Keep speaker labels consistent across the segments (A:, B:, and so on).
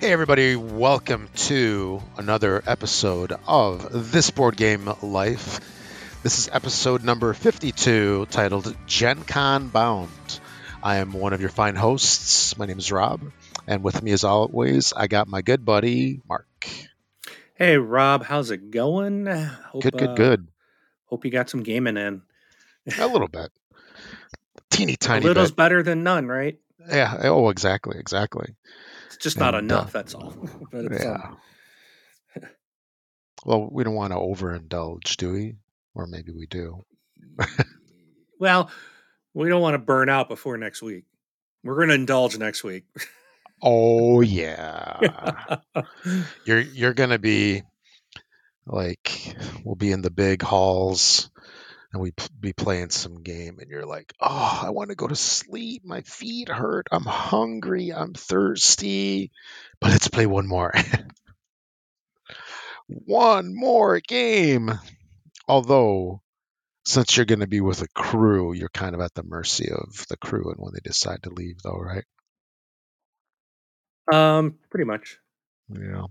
A: Hey, everybody, welcome to another episode of This Board Game Life. This is episode number 52 titled Gen Con Bound. I am one of your fine hosts. My name is Rob, and with me, as always, I got my good buddy, Mark.
B: Hey, Rob, how's it going? Hope,
A: Good, good,
B: uh,
A: good.
B: Hope you got some gaming in.
A: A little bit. Teeny tiny A
B: little's
A: bit.
B: better than none, right?
A: Yeah. Oh, exactly, exactly.
B: It's just not
A: uh,
B: enough. that's all. but it's,
A: Yeah.
B: um,
A: Well, we don't want to overindulge, do we? Or maybe we do.
B: well, we don't want to burn out before next week. We're going to indulge next week.
A: Oh yeah. you're you're gonna be like we'll be in the big halls and we p- be playing some game and you're like oh i want to go to sleep. My feet hurt. I'm hungry. I'm thirsty. But let's play one more. One more game. Although since you're going to be with a crew you're kind of at the mercy of the crew and when they decide to leave though right?
B: Um, pretty much.
A: yeah.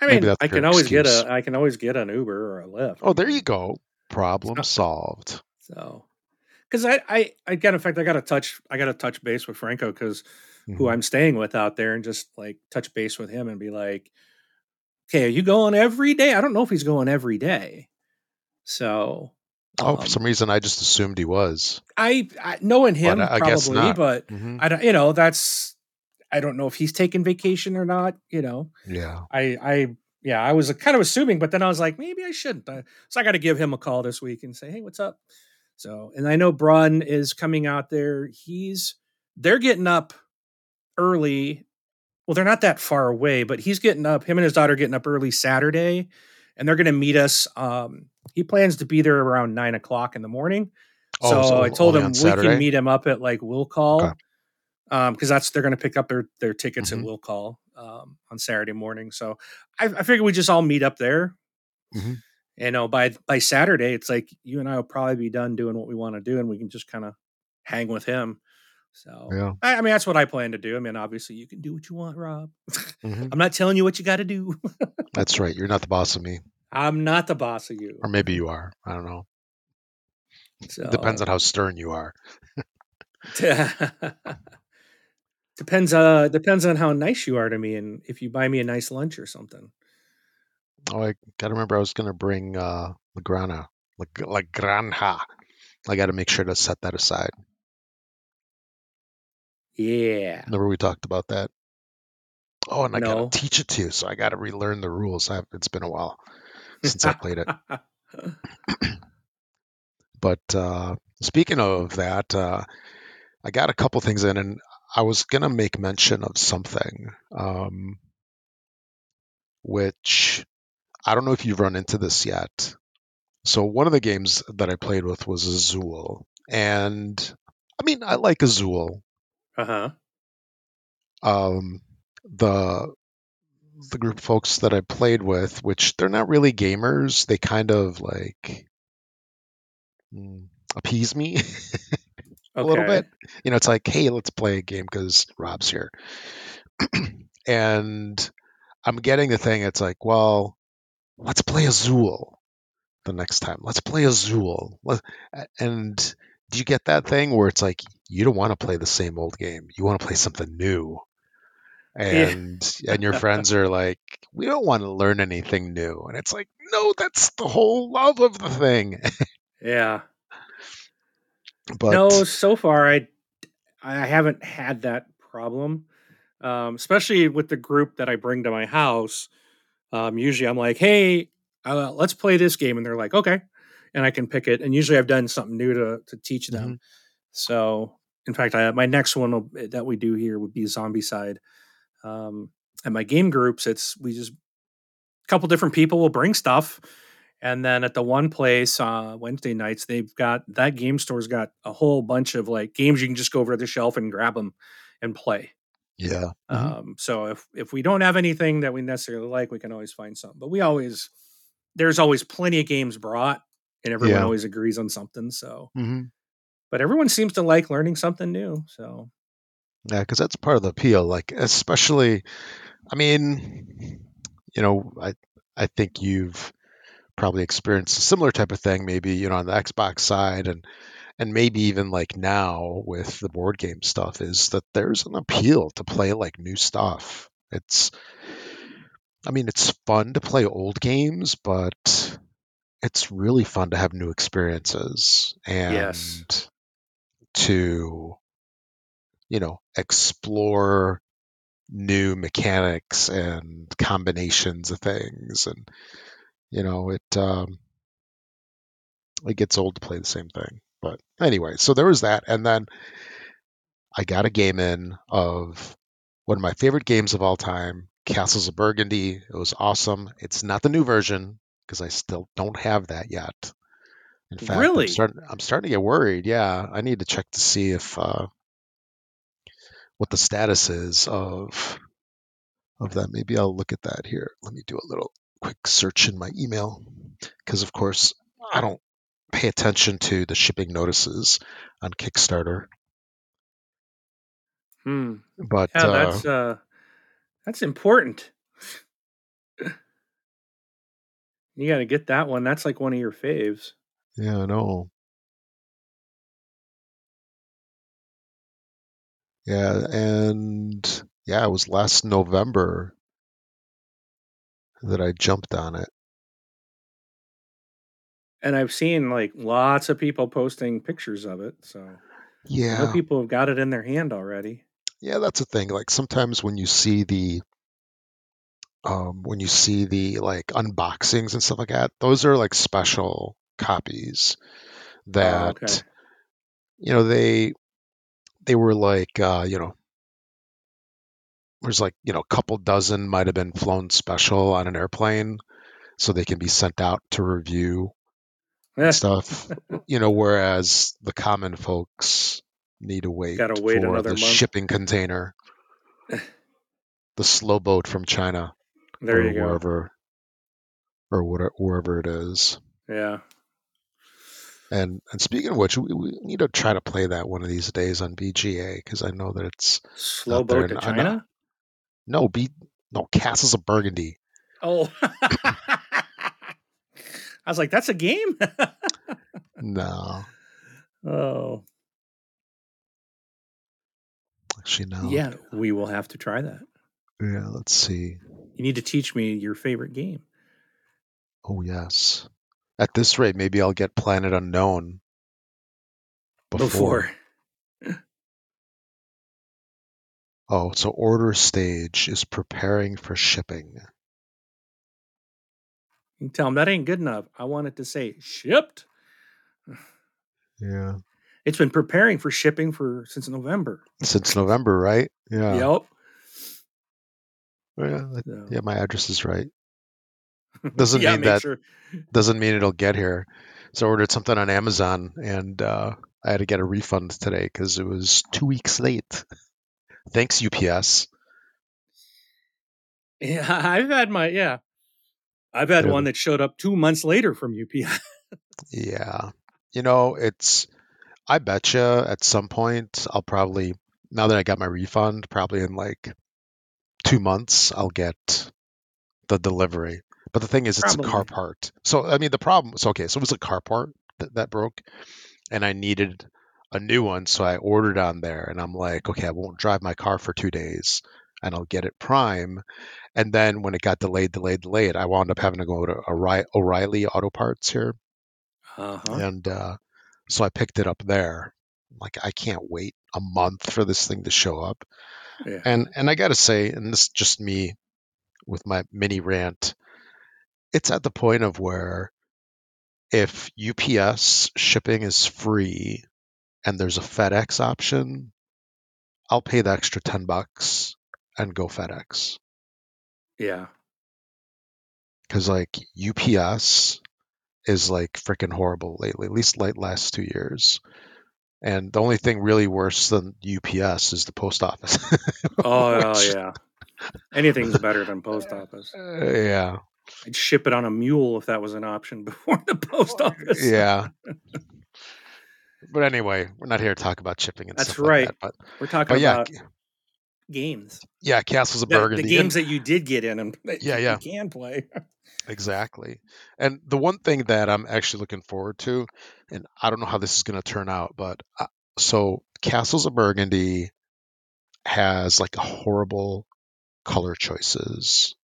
B: I mean, I can always get a I can always get an Uber or a Lyft.
A: oh there you go problem
B: not-
A: solved
B: So, because I I I got in fact I got to touch I got to touch base with Franco because who
A: Mhm.
B: I'm staying with out there and just like touch base with him and be like, okay, are you going every day? I don't know if he's going every day. So,
A: Oh,
B: um,
A: for some reason, I just assumed he was.
B: I, I knowing him
A: I- I guess
B: probably,
A: not.
B: but
A: Mhm.
B: I don't, you know, that's I don't know if he's taking vacation or not. You know,
A: Yeah.
B: I, I, yeah, I was kind of assuming, but then I was like, maybe I shouldn't. Uh, So I got to give him a call this week and say, hey, what's up? So, and I know Braun is coming out there. He's they're getting up early. Well, they're not that far away, but he's getting up. Him and his daughter getting up early Saturday, and they're going to meet us. Um, he plans to be there around nine o'clock in the morning.
A: Oh,
B: so,
A: so
B: I told him we
A: Saturday?
B: can meet him up at like Will Call,
A: Okay.
B: Um, because that's they're going to pick up their their tickets
A: Mhm.
B: at Will Call um, on Saturday morning. So I, I figure we just all meet up there.
A: Mhm.
B: You know, by by Saturday, it's like you and I will probably be done doing what we want to do, and we can just kind of hang with him. So
A: Yeah.
B: I, I mean, that's what I plan to do. I mean, obviously, you can do what you want, Rob.
A: Mhm.
B: I'm not telling you what you got to do.
A: That's right. You're not the boss of me,
B: I'm not the boss of you.
A: or maybe you are. I don't know.
B: So,
A: Depends on how stern you are.
B: depends. Uh, depends on how nice you are to me, and if you buy me a nice lunch or something.
A: Oh, I gotta remember I was gonna bring uh La Grana, La, La Granja. I gotta make sure to set that aside.
B: Yeah.
A: Remember we talked about that. Oh, and I
B: No.
A: gotta teach it to you, so I gotta relearn the rules. I, it's been a while since I played it. But uh, speaking of that, uh, I got a couple things in, and I was gonna make mention of something, um, which I don't know if you've run into this yet. So one of the games that I played with was Azul, and I mean I like Azul.
B: uh huh.
A: Um, the the group of folks that I played with, which they're not really gamers, they kind of like mm, appease me. a little bit. You know, it's like, hey, let's play a game because Rob's here. and I'm getting the thing. It's like, well, let's play Azul the next time. Let's play Azul. Let- And do you get that thing where it's like you don't want to play the same old game. You want to play something new. And and your friends are like, we don't want to learn anything new. And it's like, no, that's the whole love of the thing.
B: Yeah.
A: But
B: no, so far I I haven't had that problem. Um, especially with the group that I bring to my house. Um, usually I'm like, hey, uh, let's play this game, and they're like, okay, and I can pick it. And usually I've done something new to to teach them.
A: Mm-hmm.
B: So, in fact, I, my next one will, that we do here would be Zombicide. Um, and my game groups, it's we just a couple different people will bring stuff. And then at the one place, uh, Wednesday nights, they've got that game store's got a whole bunch of like games you can just go over to the shelf and grab them and play.
A: yeah. Mhm.
B: Um, so if if we don't have anything that we necessarily like, we can always find something. But we always there's always plenty of games brought, and everyone
A: Yeah.
B: always agrees on something. So,
A: Mhm.
B: but everyone seems to like learning something new. So
A: Yeah, because that's part of the appeal. Like, especially I mean, you know, I I think you've probably experienced a similar type of thing, maybe you know on the Xbox side, and and maybe even like now with the board game stuff, is that there's an appeal to play like new stuff. It's, I mean, it's fun to play old games, but it's really fun to have new experiences and
B: Yes.
A: to you know explore new mechanics and combinations of things and you know it um it gets old to play the same thing but anyway so there was that and then i got a game in of one of my favorite games of all time castles of burgundy it was awesome it's not the new version because i still don't have that yet in fact
B: Really?
A: i'm starting i'm starting to get worried yeah i need to check to see if uh what the status is of of that. Maybe I'll look at that here. Let me do a little quick search in my email because, of course, I don't pay attention to the shipping notices on Kickstarter.
B: Hmm.
A: But
B: Yeah,
A: uh,
B: that's uh that's important. You got to get that one. That's like one of your faves.
A: yeah, I know. Yeah, and yeah, it was last November that I jumped on it.
B: And I've seen like lots of people posting pictures of it. So
A: Yeah,
B: people have got it in their hand already.
A: yeah, that's a thing. Like sometimes when you see the um, when you see the like unboxings and stuff like that, those are like special copies
B: Oh,
A: that
B: okay.
A: you know they they were like uh, you know there's like you know a couple dozen might have been flown special on an airplane so they can be sent out to review stuff you know whereas the common folks need to wait
B: Gotta wait
A: for
B: another
A: the
B: month.
A: shipping container the slow boat from china
B: there
A: or
B: you go.
A: wherever or whatever, wherever it is
B: Yeah.
A: and and speaking of which we, we need to try to play that one of these days on bga because i know that it's
B: Slow boat to
A: and I know-
B: China?
A: No be no castles of burgundy
B: Oh. I was like, that's a game?
A: no
B: oh.
A: actually no
B: Yeah, we will have to try that.
A: yeah let's see
B: You need to teach me your favorite game.
A: Oh yes. At this rate, maybe I'll get Planet Unknown before.
B: Before.
A: Oh, so order stage is preparing for shipping.
B: You can tell them that ain't good enough. I want it to say shipped.
A: Yeah.
B: It's been preparing for shipping for since November.
A: Since November, right? Yeah.
B: Yep.
A: Yeah, that-
B: So-
A: yeah, my address is right. Doesn't
B: yeah,
A: mean that
B: sure.
A: doesn't mean it'll get here. So I ordered something on Amazon and uh, I had to get a refund today because it was two weeks late. Thanks, UPS.
B: Yeah, I've had my yeah. I've had one that showed up two months later from UPS.
A: Yeah. You know, it's I betcha at some point I'll probably now that I got my refund, probably in like two months, I'll get the delivery. But the thing is it's a car part. So I mean the problem so okay, so it was a car part that, that broke and I needed a new one, so I ordered on there and I'm like, okay, I won't drive my car for two days and I'll get it prime. And then when it got delayed, delayed, delayed, I wound up having to go to O'Reilly Auto Parts here
B: Uh-huh.
A: and uh, so I picked it up there. Like I can't wait a month for this thing to show up.
B: Yeah.
A: And and I got to say, and this is just me with my mini rant, it's at the point of where if UPS shipping is free and there's a FedEx option, I'll pay the extra ten bucks and go FedEx
B: Yeah.
A: because like UPS is like freaking horrible lately. At least like last two years. And the only thing really worse than UPS is the post office.
B: Oh
A: Which-
B: yeah. Anything's better than post office.
A: Uh, yeah,
B: I'd ship it on a mule if that was an option before the post office.
A: yeah. But anyway, we're not here to talk about shipping and
B: That's
A: stuff like
B: right.
A: that. But,
B: We're talking
A: yeah,
B: about games.
A: Yeah, Castles of
B: The, the
A: Burgundy.
B: games that you did get in and that
A: Yeah, yeah.
B: you can play.
A: Exactly. And the one thing that I'm actually looking forward to, and I don't know how this is going to turn out, but uh, so Castles of Burgundy has like horrible color choices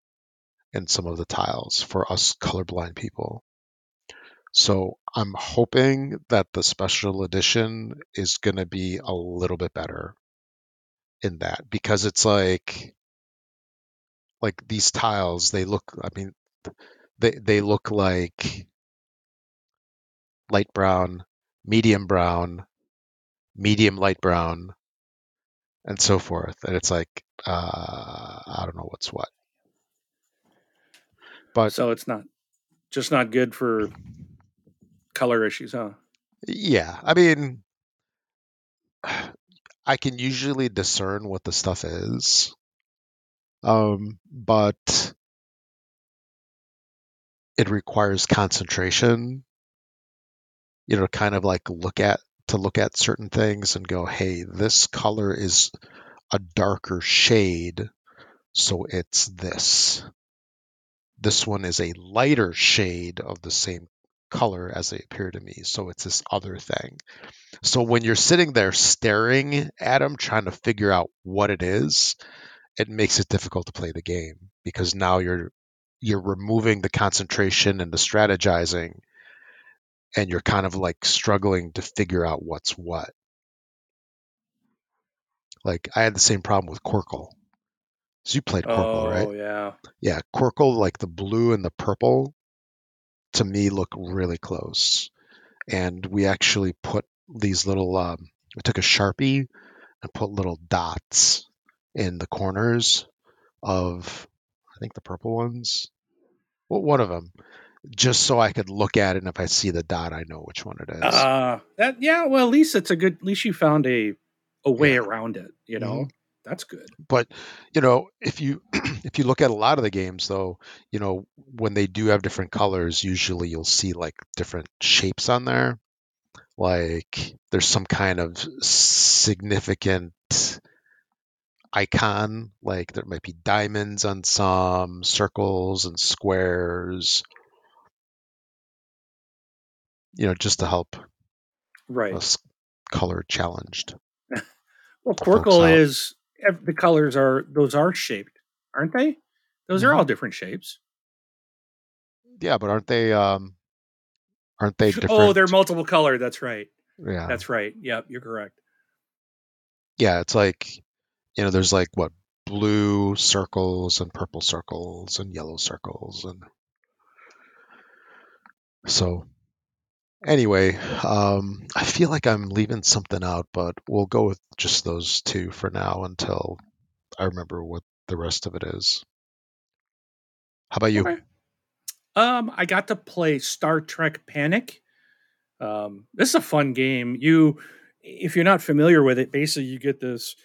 A: in some of the tiles for us colorblind people. So I'm hoping that the special edition is going to be a little bit better in that because it's like like these tiles they look I mean they they look like light brown, medium brown, medium light brown, and so forth. And it's like uh, I don't know what's what. But
B: so it's not just not good for color issues, huh?
A: yeah, I mean, I can usually discern what the stuff is, um, but it requires concentration. You know, kind of like look at to look at certain things and go, hey, this color is a darker shade, so it's this. This one is a lighter shade of the same color as they appear to me, so it's this other thing. So when you're sitting there staring at them, trying to figure out what it is, it makes it difficult to play the game because now you're you're removing the concentration and the strategizing and you're kind of like struggling to figure out what's what. Like I had the same problem with Qwirkle. So you played Qwirkle,
B: oh
A: right?
B: yeah.
A: Yeah, Qwirkle, like the blue and the purple, to me look really close. And we actually put these little, um, we took a sharpie and put little dots in the corners of, I think the purple ones. Well, one of them, just so I could look at it, and if I see the dot, I know which one it is.
B: Uh that yeah, well at least it's a good at least you found a a way
A: Yeah.
B: around it, you know. That's good.
A: but you know if you if you look at a lot of the games though you know when they do have different colors usually you'll see like different shapes on there like there's some kind of significant icon like there might be diamonds on some circles and squares you know just to help
B: Right.
A: us color challenged
B: Well,
A: Qwirkle
B: is the colors are those are shaped, aren't they? Those are
A: Mhm.
B: all different shapes.
A: yeah but aren't they um aren't they different
B: Oh, they're multiple color. That's right.
A: yeah
B: That's right. Yep, you're correct.
A: yeah, it's like you know, there's like what blue circles and purple circles and yellow circles and so anyway, um I feel like I'm leaving something out, but we'll go with just those two for now until I remember what the rest of it is. How about you?
B: Okay. Um, I got to play Star Trek Panic. Um, this is a fun game. You, if you're not familiar with it, basically you get this,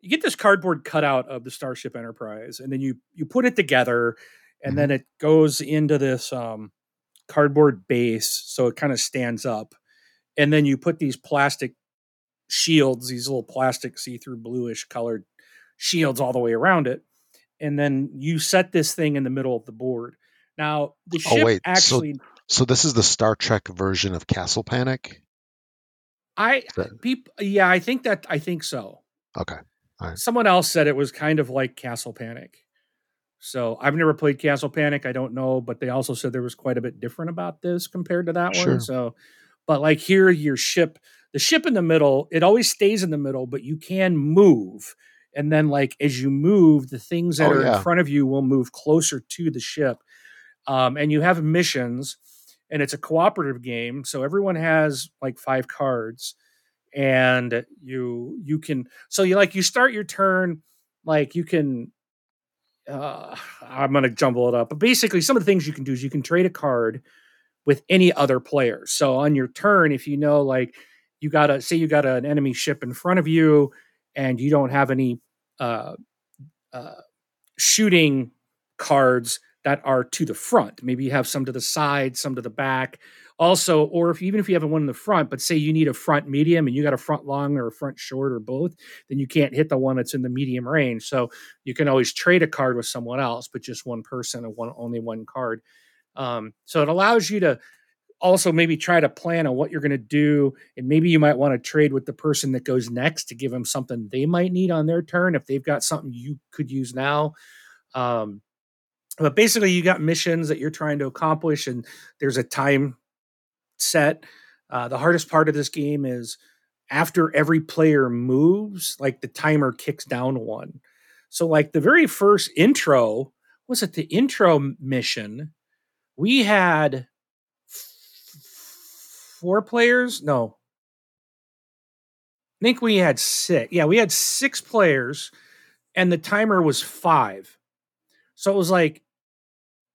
B: you get this cardboard cutout of the Starship Enterprise, and then you you put it together, and then it goes into this um, cardboard base, so it kind of stands up, and then you put these plastic shields, these little plastic see-through bluish colored shields all the way around it, and then you set this thing in the middle of the board. Now the
A: Oh,
B: ship
A: wait, so-
B: actually.
A: So this is the Star Trek version of Castle Panic?
B: I
A: That-
B: people yeah, I think that I think so.
A: Okay. right.
B: Someone else said it was kind of like Castle Panic. So I've never played Castle Panic. I don't know, but they also said there was quite a bit different about this compared to that
A: Sure.
B: one. So, but like here, your ship, the ship in the middle, it always stays in the middle, but you can move. And then, like as you move, the things that
A: Oh,
B: are
A: yeah.
B: in front of you will move closer to the ship. Um, and you have missions, and it's a cooperative game, so everyone has like five cards, and you you can so you like you start your turn like you can uh, I'm going to jumble it up. But basically, some of the things you can do is you can trade a card with any other player. So on your turn, if you know, like, you got to say you got an enemy ship in front of you and you don't have any uh, uh, shooting cards that are to the front. Maybe you have some to the side, some to the back. Also, or if even if you have one in the front, but say you need a front medium and you got a front long or a front short or both, then you can't hit the one that's in the medium range. So you can always trade a card with someone else, but just one person and one only one card. Um, so it allows you to also maybe try to plan on what you're going to do and maybe you might want to trade with the person that goes next to give them something they might need on their turn if they've got something you could use now um, but basically you got missions that you're trying to accomplish and there's a time set uh, the hardest part of this game is after every player moves like the timer kicks down one so like the very first intro was it the intro mission we had four players. No, I think we had six. Yeah, we had six players, and the timer was five. So it was like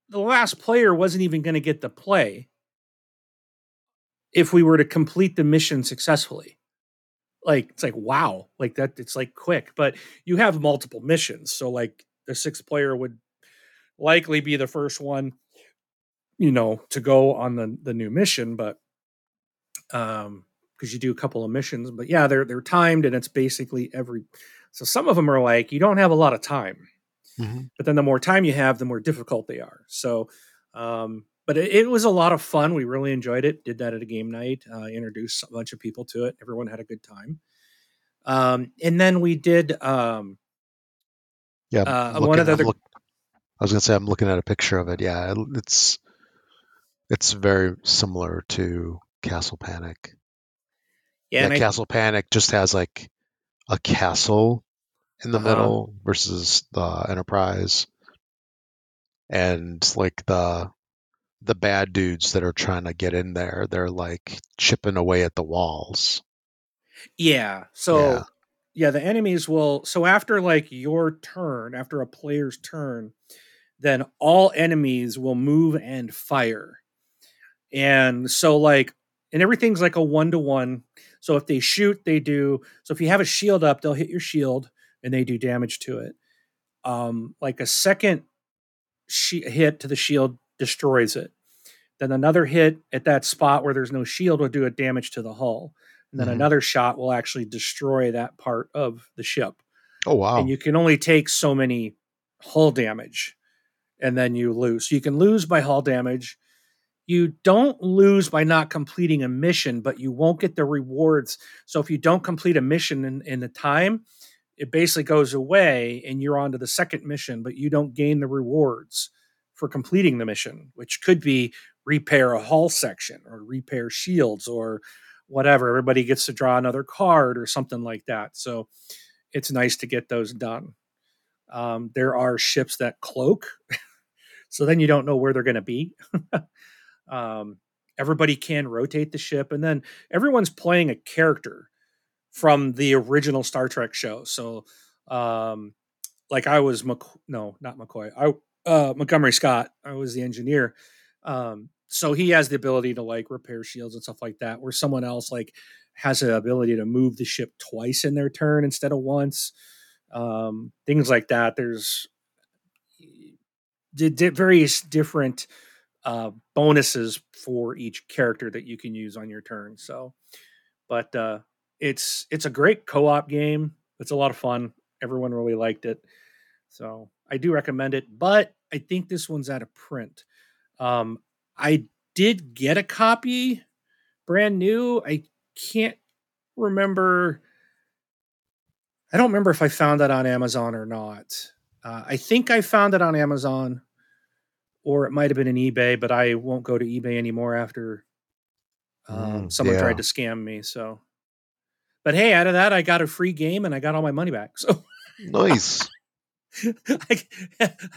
B: the last player wasn't even going to get to play if we were to complete the mission successfully. Like it's like wow, like that. It's like quick, but you have multiple missions, so like the sixth player would likely be the first one, you know, to go on the the new mission, but um because you do a couple of missions but yeah they're they're timed and it's basically every so some of them are like you don't have a lot of time mm-hmm. but then the more time you have the more difficult they are so um but it, it, was a lot of fun we really enjoyed it did that at a game night uh, introduced a bunch of people to it everyone had a good time um and then we did um
A: yeah uh, looking, one of the other look, i was gonna say i'm looking at a picture of it yeah it's it's very similar to Castle Panic. Yeah, yeah Castle I, Panic just has like a castle in the uh-huh. middle versus the Enterprise, and like the the bad dudes that are trying to get in there, they're like chipping away at the walls.
B: Yeah. So yeah. yeah, the enemies will so after like your turn, after a player's turn, then all enemies will move and fire. And so like and everything's like a one to one. So if they shoot, they do. So if you have a shield up, they'll hit your shield and they do damage to it. Um, like a second she- hit to the shield destroys it. Then another hit at that spot where there's no shield will do a damage to the hull. And then mm-hmm. another shot will actually destroy that part of the ship.
A: Oh wow.
B: And you can only take so many hull damage and then you lose. So you can lose by hull damage you don't lose by not completing a mission, but you won't get the rewards. So if you don't complete a mission in, in the time, it basically goes away and you're on to the second mission, but you don't gain the rewards for completing the mission, which could be repair a hull section or repair shields or whatever. Everybody gets to draw another card or something like that. So it's nice to get those done. Um, there are ships that cloak, so then you don't know where they're going to be. Um, everybody can rotate the ship, and then everyone's playing a character from the original Star Trek show. So, um, like I was, Mc- no, not McCoy. I uh, Montgomery Scott. I was the engineer. Um, so he has the ability to like repair shields and stuff like that. Where someone else like has the ability to move the ship twice in their turn instead of once. Um, things like that. There's various different uh, bonuses for each character that you can use on your turn. So, but uh, it's it's a great co-op game. It's a lot of fun. Everyone really liked it, so I do recommend it. But I think this one's out of print. Um, I did get a copy, brand new. I can't remember. I don't remember if I found that on Amazon or not. Uh, I think I found it on Amazon or it might have been an eBay, but I won't go to eBay anymore after um, mm, someone yeah. tried to scam me. So, but hey, out of that, I got a free game and I got all my money back. So
A: nice.
B: I,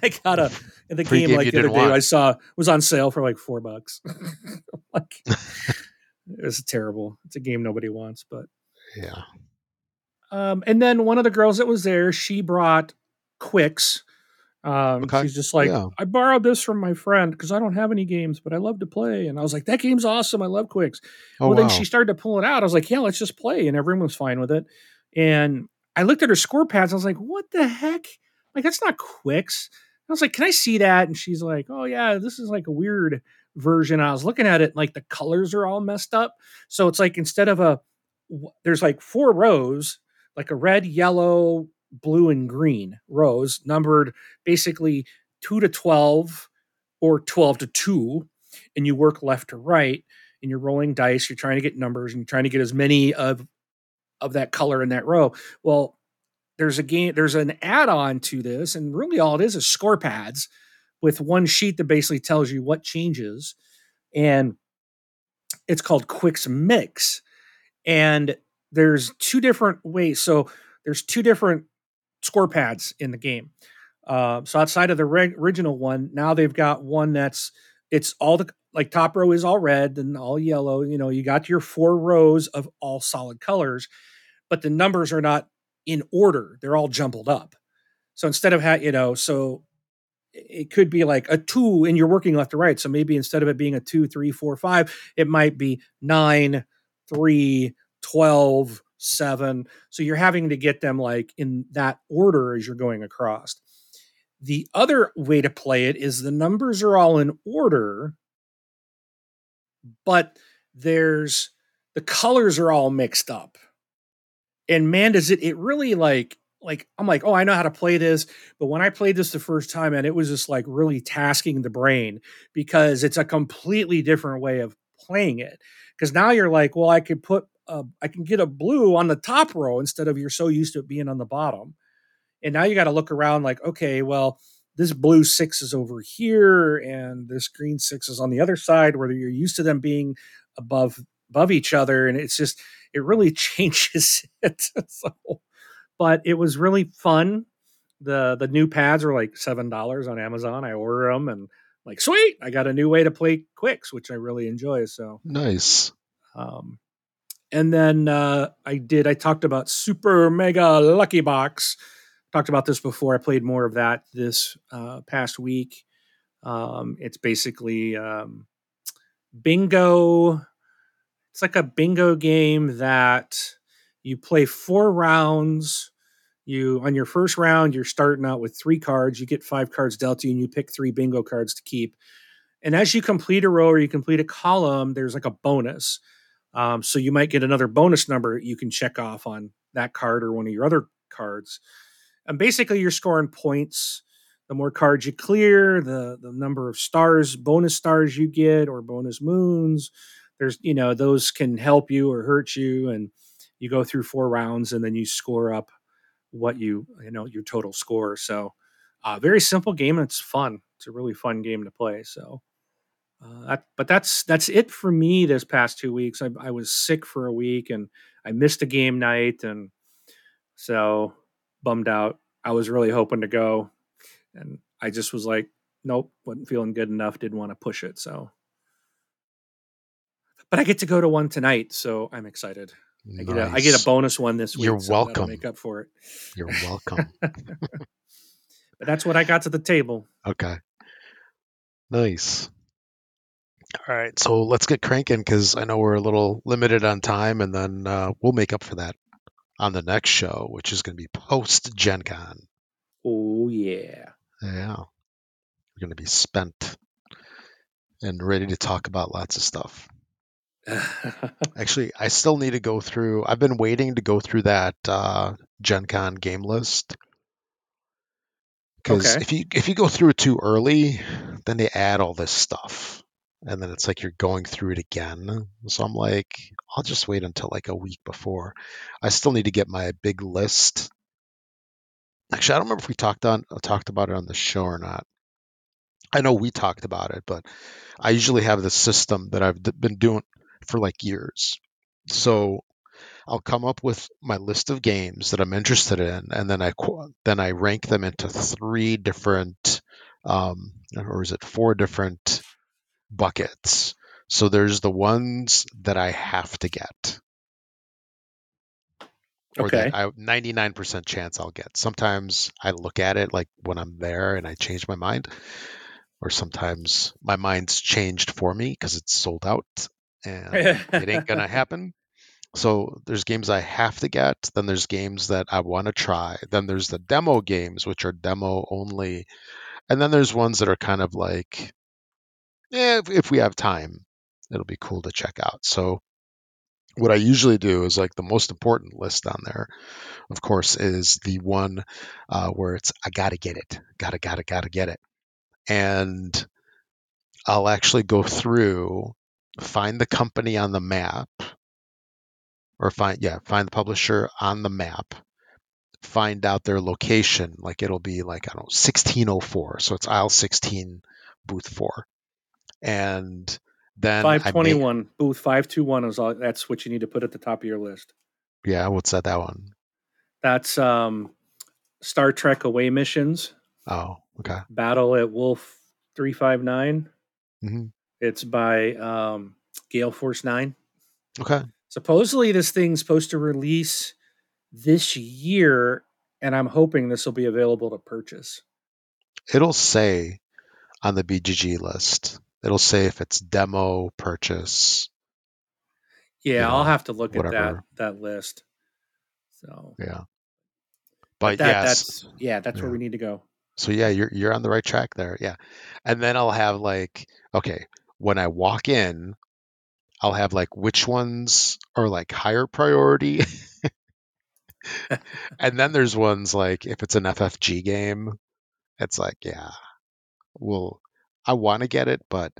B: I got a in the game, like the other day. Want. I saw was on sale for like four bucks. like it was terrible. It's a game nobody wants, but
A: yeah.
B: Um, and then one of the girls that was there, she brought Qwixx. um, okay. She's just like, yeah. I borrowed this from my friend because I don't have any games, but I love to play. And I was like, that game's awesome. I love Qwixx. Oh, well, wow. then she started to pull it out. I was like, yeah, let's just play. And everyone was fine with it. And I looked at her score pads. I was like, what the heck? Like, that's not Qwixx. I was like, "Can I see that?" And she's like, "Oh yeah, this is like a weird version." I was looking at it, like the colors are all messed up. So it's like instead of a, there's like four rows, like a red, yellow, blue, and green rows, numbered basically two to twelve or twelve to two, and you work left to right, and you're rolling dice. You're trying to get numbers, and you're trying to get as many of of that color in that row. Well, there's a game, there's an add-on to this, and really all it is is score pads with one sheet that basically tells you what changes. And it's called Qwixx Mixx. And there's two different ways. So there's two different score pads in the game. Uh, so outside of the reg- original one, now they've got one that's it's all the like top row is all red and all yellow. You know, you got your four rows of all solid colors, but the numbers are not in order. They're all jumbled up. So instead of ha- you know, so it could be like a two and you're working left to right. So maybe instead of it being a two, three, four, five, it might be nine, three, 12, seven. So you're having to get them like in that order as you're going across. The other way to play it is the numbers are all in order, but there's the colors are all mixed up. And man, does it it really like like I'm like, oh, I know how to play this. But when I played this the first time, and it was just like really tasking the brain because it's a completely different way of playing it. Because now you're like, well, I could put a, I can get a blue on the top row instead of you're so used to it being on the bottom. And now you got to look around like, okay, well, this blue six is over here and this green six is on the other side where you're used to them being above above each other and it's just it really changes it so but it was really fun the the new pads are like seven dollars on amazon i order them and like sweet i got a new way to play Qwixx which i really enjoy so
A: nice
B: um and then uh i did i talked about super mega lucky box talked about this before. I played more of that this uh, past week. Um, it's basically um, bingo. It's like a bingo game that you play four rounds. You on your first round, you're starting out with three cards. You get five cards dealt to you, and you pick three bingo cards to keep. And as you complete a row or you complete a column, there's like a bonus. Um, so you might get another bonus number you can check off on that card or one of your other cards and basically you're scoring points the more cards you clear the the number of stars bonus stars you get or bonus moons there's you know those can help you or hurt you and you go through four rounds and then you score up what you you know your total score so uh, very simple game and it's fun it's a really fun game to play so uh, that, but that's that's it for me this past two weeks I, I was sick for a week and i missed a game night and so bummed out. I was really hoping to go, and I just was like, nope, wasn't feeling good enough. Didn't want to push it. So, but I get to go to one tonight, so I'm excited. Nice. I get a I get a bonus one this week.
A: You're
B: so
A: welcome.
B: Make up for it.
A: You're welcome.
B: but that's what I got to the table.
A: Okay. Nice. All right, so let's get cranking because I know we're a little limited on time, and then uh, we'll make up for that on the next show, which is going to be post Gen Con.
B: Oh, yeah.
A: Yeah. We're going to be spent and ready to talk about lots of stuff. Actually, I still need to go through. I've been waiting to go through that uh, Gen Con game list. Because okay. if you if you go through it too early, then they add all this stuff and then it's like you're going through it again. So I'm like, I'll just wait until like a week before. I still need to get my big list. Actually, I don't remember if we talked on talked about it on the show or not. I know we talked about it, but I usually have the system that I've been doing for like years. So I'll come up with my list of games that I'm interested in, and then I then I rank them into three different, um, or is it four different buckets. So there's the ones that I have to get. Or okay. that I 99% chance I'll get. Sometimes I look at it like when I'm there and I change my mind. Or sometimes my mind's changed for me because it's sold out and it ain't gonna happen. So there's games I have to get, then there's games that I want to try, then there's the demo games which are demo only, And then there's ones that are kind of like, yeah, if, if we have time, it'll be cool to check out. So what I usually do is like the most important list on there, of course, is the one uh, where it's I gotta get it, gotta gotta gotta get it, and I'll actually go through, find the company on the map, or find yeah, find the publisher on the map, find out their location. Like it'll be like I don't know, 1604, so it's aisle 16, booth four, and then I may-
B: 521, booth 521 is all that's what you need to put at the top of your list.
A: yeah, what's that? That one?
B: That's um Star Trek away missions,
A: Oh, okay.
B: Battle at Wolf 359.
A: hmm
B: It's by um Gale Force 9.
A: Okay.
B: Supposedly this thing's supposed to release this year and I'm hoping this will be available to purchase.
A: It'll say on the BGG list. It'll say if it's demo purchase.
B: Yeah,
A: You
B: I'll have to look at that that list. So
A: Yeah. But
B: that,
A: yes.
B: that's yeah, that's where we need to go.
A: So yeah, you're you're on the right track there. Yeah. And then I'll have like okay, when I walk in, I'll have like which ones are like higher priority. and then there's ones like if it's an FFG game, it's like yeah, we'll I want to get it, but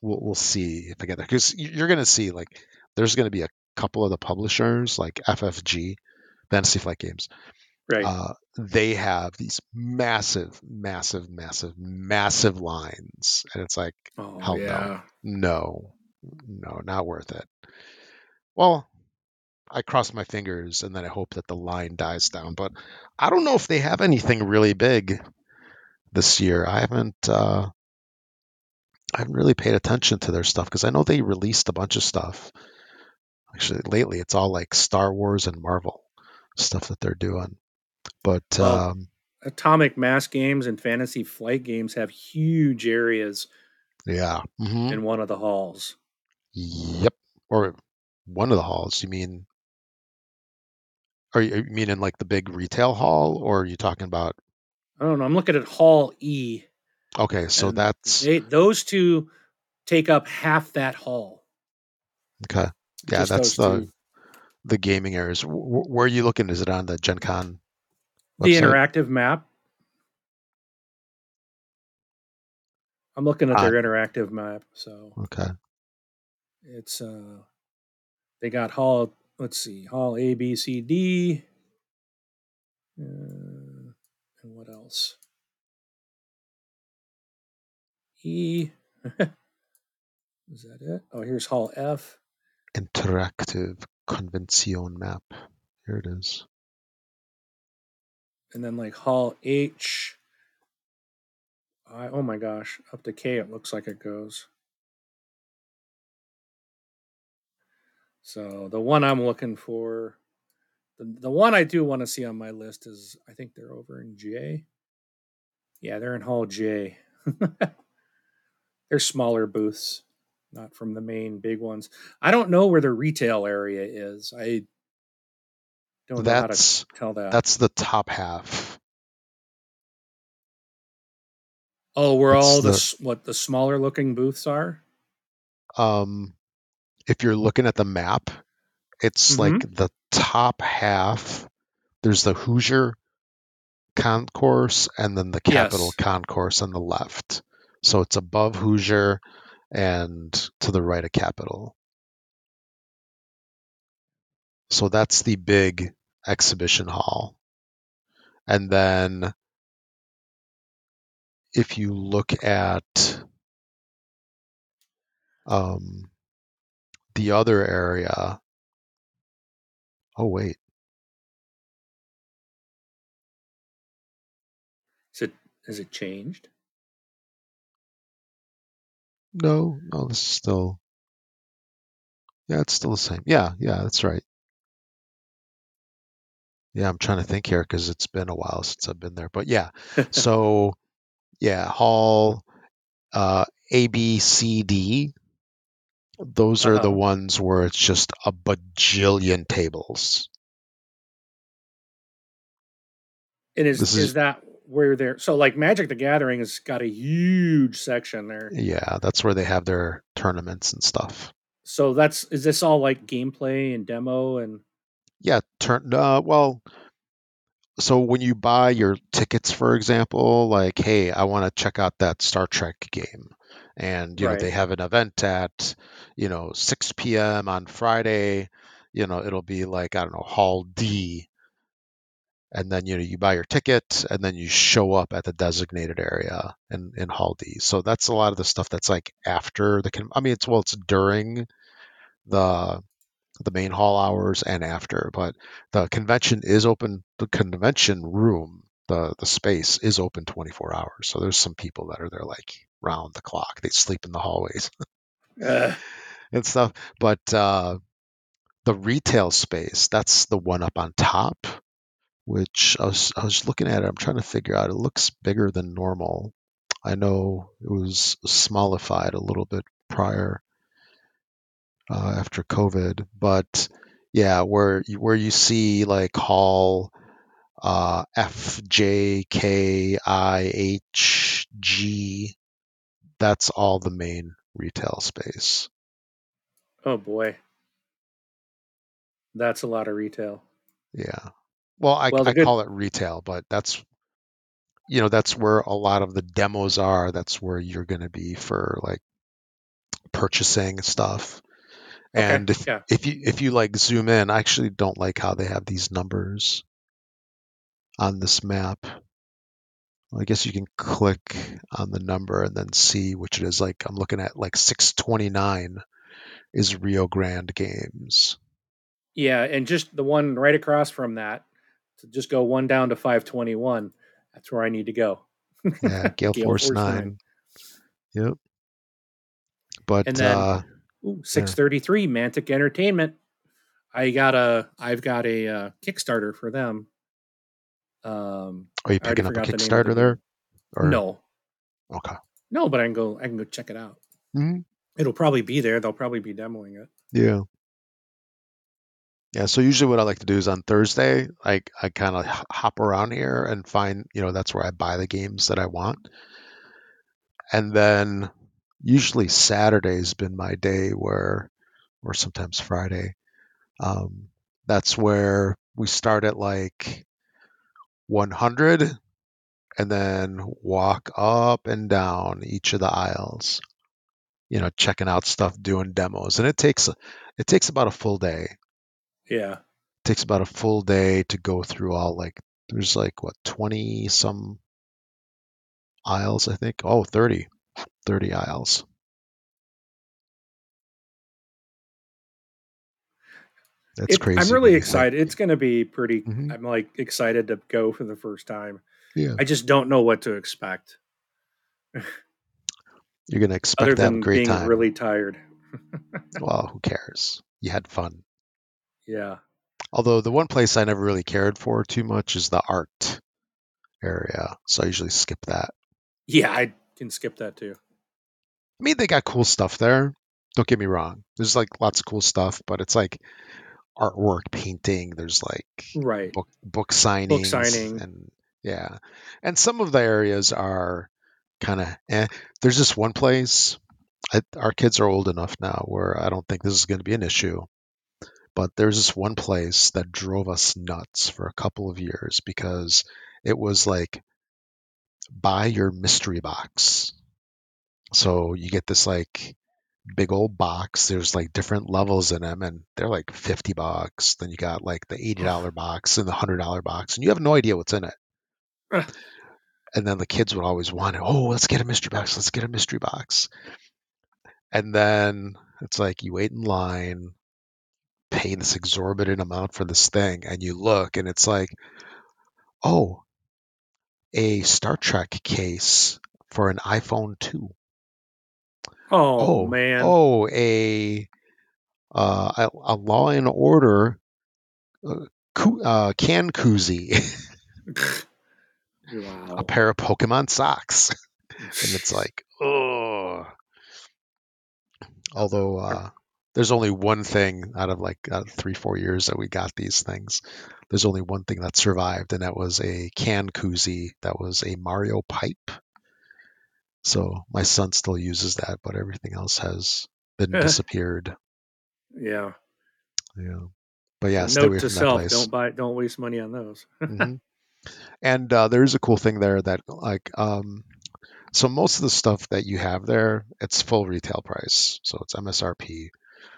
A: we'll we'll see if I get there because you're gonna see like there's gonna be a couple of the publishers like FFG, Fantasy Flight Games.
B: Right.
A: Uh, they have these massive, massive, massive, massive lines, and it's like
B: oh
A: hell no. no, no, not worth it. Well, I cross my fingers and then I hope that the line dies down. But I don't know if they have anything really big this year. I haven't uh, I haven't really paid attention to their stuff because I know they released a bunch of stuff. Actually, lately it's all like Star Wars and Marvel stuff that they're doing. But
B: Well,
A: um,
B: Atomic Mass games and Fantasy Flight games have huge areas
A: yeah, mhm.
B: in one of the halls.
A: yep. Or one of the halls. You mean? Are you, you mean in like the big retail hall, or are you talking about?
B: I don't know. I'm looking at Hall E.
A: Okay, so that's
B: they, those two take up half that hall.
A: okay. Yeah,
B: Just
A: that's the
B: two.
A: the gaming areas. Wh- Where are you looking? Is it on the Gen Con
B: the interactive map. I'm looking at
A: Ah.
B: their interactive map. So
A: Okay.
B: it's uh they got hall let's see hall a b c d uh, and what else e is that it oh here's hall f
A: Interactive convention map. Here it is.
B: And then like hall h. I, oh my gosh up to k it looks like it goes. So the one i'm looking for the, the one i do want to see on my list is i think they're over in j. Yeah they're in hall j. They're smaller booths not from the main big ones. I don't know where the retail area is. I don't know how to
A: That's
B: tell that
A: that's the top half.
B: oh where
A: that's
B: all the,
A: the-
B: what the smaller looking booths are
A: Um, if you're looking at the map, it's
B: Mhm.
A: like the top half. There's the Hoosier concourse and then the Capitol
B: Yes.
A: concourse on the left. So it's above Hoosier and to the right of Capitol. So that's the big exhibition hall. And then if you look at um, the other area, oh, wait.
B: is it has it changed
A: No, no, this is still. Yeah, it's still the same. Yeah, yeah, that's right. Yeah, I'm trying to think here because it's been a while since I've been there. But yeah, so yeah, hall uh, A, B, C, D. Those are the
B: Uh-oh.
A: ones where it's just a bajillion tables.
B: And is is,
A: is-
B: that where they're so like Magic the Gathering has got a huge section there.
A: Yeah, that's where they have their tournaments and stuff.
B: So that's is this all like gameplay and demo and
A: Yeah, turn. Uh, well, so when you buy your tickets, for example, like, hey, I want to check out that Star Trek game, and you know
B: Right.
A: they have an event at you know 6 p.m. on Friday. You know it'll be like I don't know Hall D, and then you know you buy your ticket, and then you show up at the designated area in in Hall D. So that's a lot of the stuff that's like after the. con- I mean, it's well, it's during the the main hall hours and after, but the convention is open. The convention room, the the space is open 24 hours. So there's some people that are there like round the clock. They sleep in the hallways
B: uh,
A: and stuff. But uh, the retail space, that's the one up on top, which I was I was looking at it. I'm trying to figure out. It looks bigger than normal. I know it was smallified a little bit prior uh, after COVID, but yeah, where you, where you see like hall uh, F J K I H G, that's all the main retail space.
B: oh boy. That's a lot of retail.
A: Yeah. Well, I,
B: Well,
A: I
B: good-
A: call it retail, but that's you know that's where a lot of the demos are. That's where you're going to be for like purchasing stuff.
B: Okay,
A: And if
B: yeah.
A: if you if you like zoom in, I actually don't like how they have these numbers on this map. Well, I guess you can click on the number and then see which it is. Like I'm looking at like 629 is Rio Grande Games.
B: Yeah, and just the one right across from that, to just go one down to 521. That's where I need to go.
A: Yeah, Gale,
B: Gale
A: Force,
B: Force
A: 9.
B: nine.
A: Yep. But
B: then-
A: uh,
B: Ooh, 633 Mantic Entertainment. I got a I've got a uh, Kickstarter for them. Um
A: are you picking up a
B: forgot the name of the
A: Kickstarter there? Or,
B: no.
A: Okay.
B: No, but I can go I can go check it out.
A: hmm
B: It'll probably be there. They'll probably be demoing it.
A: Yeah. Yeah. So usually what I like to do is on Thursday, I I kind of hop around here and find, you know, that's where I buy the games that I want. And then usually Saturday's been my day where, or sometimes Friday, um, that's where we start at like 100 and then walk up and down each of the aisles, you know, checking out stuff, doing demos. And it takes, it takes about a full day
B: Yeah.
A: takes about a full day to go through all like there's like what 20 some aisles i think oh 30 30 aisles that's
B: It-
A: crazy
B: I'm really excited. It's going to be pretty.
A: Mhm.
B: I'm like excited to go for the first time.
A: yeah
B: I just don't know what to expect,
A: you're gonna expect
B: other
A: to
B: than being
A: time
B: really tired.
A: well who cares you had fun
B: Yeah.
A: although the one place i never really cared for too much is the art area so i usually skip that
B: Yeah, I can skip that too.
A: I mean they got cool stuff there don't get me wrong there's like lots of cool stuff but it's like artwork painting there's like
B: Right.
A: book book signings book
B: signing.
A: and yeah and some of the areas are kind of eh. there's this one place I, our kids are old enough now where i don't think this is going to be an issue but there's this one place that drove us nuts for a couple of years because it was like buy your mystery box so you get this like big old box there's like different levels in them and they're like 50 bucks then you got like the $80 box and the $100 box and you have no idea what's in it. And then the kids would always want it oh let's get a mystery box let's get a mystery box. And then it's like you wait in line pay this exorbitant amount for this thing and you look and it's like oh a star trek case for an iphone 2
B: Oh, man.
A: Oh, a uh, a, a Law and Order uh, coo- uh, can koozie,
B: wow.
A: a pair of Pokemon socks, and it's like, oh. Although uh, there's only one thing out of like uh, three four years that we got these things. There's only one thing that survived, and that was a can koozie that was a Mario pipe. So my son still uses that, but everything else has been disappeared.
B: Yeah.
A: Yeah. But yeah, stay away
B: Note to
A: from that
B: self:
A: place.
B: don't buy, don't waste money on those.
A: Mhm. And uh, there's a cool thing there that like um, so most of the stuff that you have there, it's full retail price, so it's MSRP.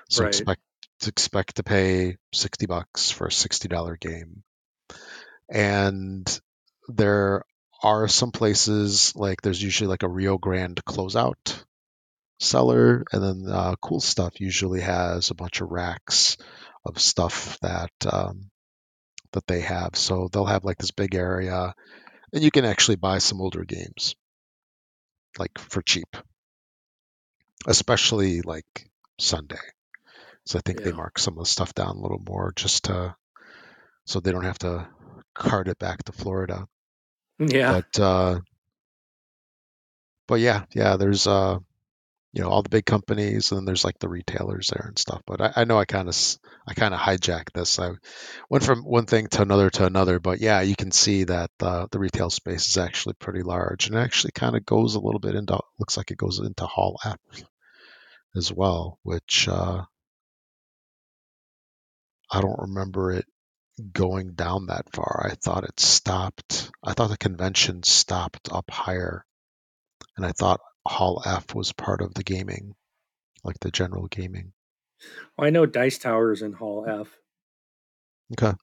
A: So
B: Right.
A: expect expect to pay sixty bucks for a sixty dollar game. And there are some places like there's usually like a Rio Grande closeout seller, and then uh, cool stuff usually has a bunch of racks of stuff that um, that they have. So they'll have like this big area, and you can actually buy some older games like for cheap, especially like Sunday. So I think they mark some of the stuff down a little more just to so they don't have to cart it back to Florida.
B: Yeah.
A: But uh, but yeah, yeah, there's uh you know all the big companies and there's like the retailers there and stuff. But I, I know I kind of I kind of hijacked this. I went from one thing to another to another. But yeah, you can see that uh, the retail space is actually pretty large and it actually kind of goes a little bit into looks like it goes into Hall F as well, which uh, I don't remember it going down that far. I thought it stopped. I thought the convention stopped up higher, and I thought Hall F was part of the gaming, like the general gaming.
B: Well, I know Dice Tower is in Hall F,
A: Okay.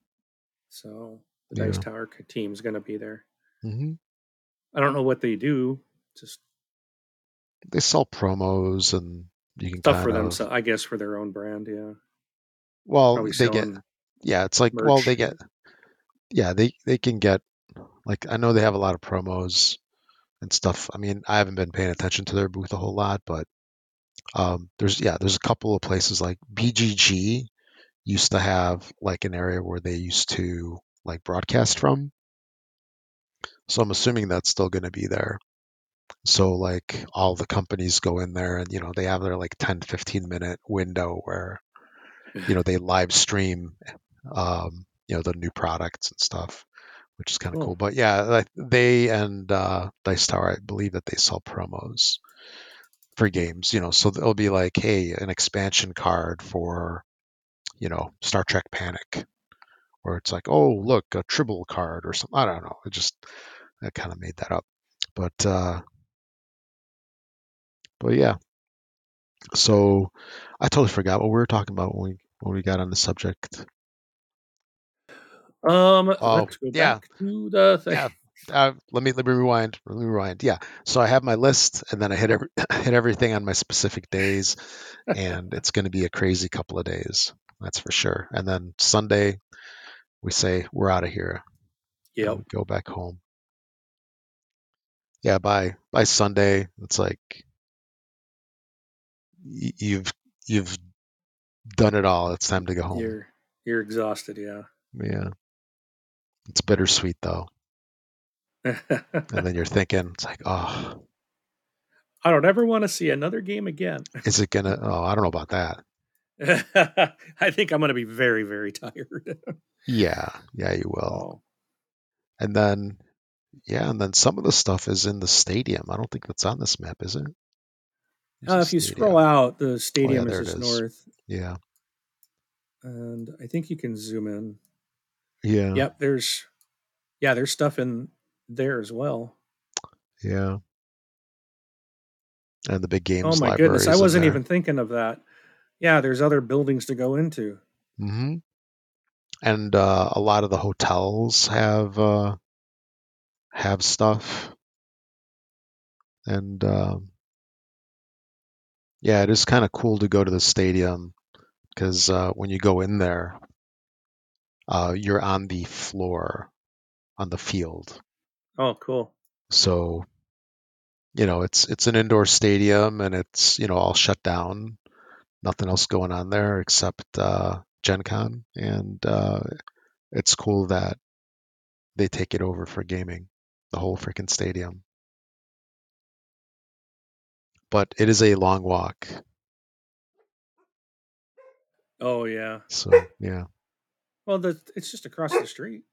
B: so the Dice
A: Yeah.
B: Tower team is going to be there.
A: hmm
B: I don't know what they do, just
A: They sell promos, and you can
B: stuff for them. So I guess for their own brand, yeah.
A: well,
B: Probably
A: they get. Yeah, it's like well, they get. Yeah, they they can get. Like I know they have a lot of promos and stuff. I mean, I haven't been paying attention to their booth a whole lot, but um, there's yeah, there's a couple of places like BGG used to have like an area where they used to like broadcast from. So I'm assuming that's still going to be there. So like all the companies go in there and you know they have their like 10 15 minute window where you know they live stream um, you know the new products and stuff, which is kind of
B: Cool.
A: cool. But yeah, they and uh, Dice Tower, I believe that they sell promos for games. You know, so it'll be like, hey, an expansion card for you know Star Trek Panic, or it's like, oh look, a Tribble card or something. I don't know. It just I kind of made that up, but uh, but yeah. So I totally forgot what we were talking about when we when we got on the subject.
B: Um,
A: Oh,
B: let's go
A: yeah.
B: back to the thing.
A: Yeah. Uh, let me let me rewind. Let me rewind. Yeah. So I have my list, and then I hit every, hit everything on my specific days, and it's going to be a crazy couple of days. That's for sure. And then Sunday, we say we're out of here. we go back home. Yeah. By by Sunday, it's like you've you've done it all. It's time to go home.
B: You're you're exhausted, yeah.
A: Yeah. It's bittersweet though. And then you're thinking, it's like, oh,
B: I don't ever want to see another game again.
A: is it gonna? Oh, I don't know about that.
B: I think I'm going to be very, very tired.
A: Yeah, yeah, you will.
B: Oh,
A: And then, yeah, and then some of the stuff is in the stadium. I don't think that's on this map, is it?
B: Uh, if you
A: stadium.
B: scroll out, the stadium
A: there
B: is
A: it
B: just
A: is.
B: north,
A: Yeah,
B: and I think you can zoom in.
A: Yeah,
B: Yep, there's yeah, there's stuff in there as well.
A: yeah. And the big games
B: oh my goodness, I wasn't even thinking of that. Yeah, there's other buildings to go into.
A: hmm And uh, a lot of the hotels have uh, have stuff, and um, yeah, it is kind of cool to go to the stadium because uh, when you go in there, uh, you're on the floor, on the field.
B: Oh, cool.
A: So, you know, it's it's an indoor stadium and it's you know all shut down. Nothing else going on there except uh, Gen Con, and uh, it's cool that they take it over for gaming, the whole freaking stadium. But it is a long walk.
B: Oh yeah.
A: So yeah,
B: Well, the, it's just across the street.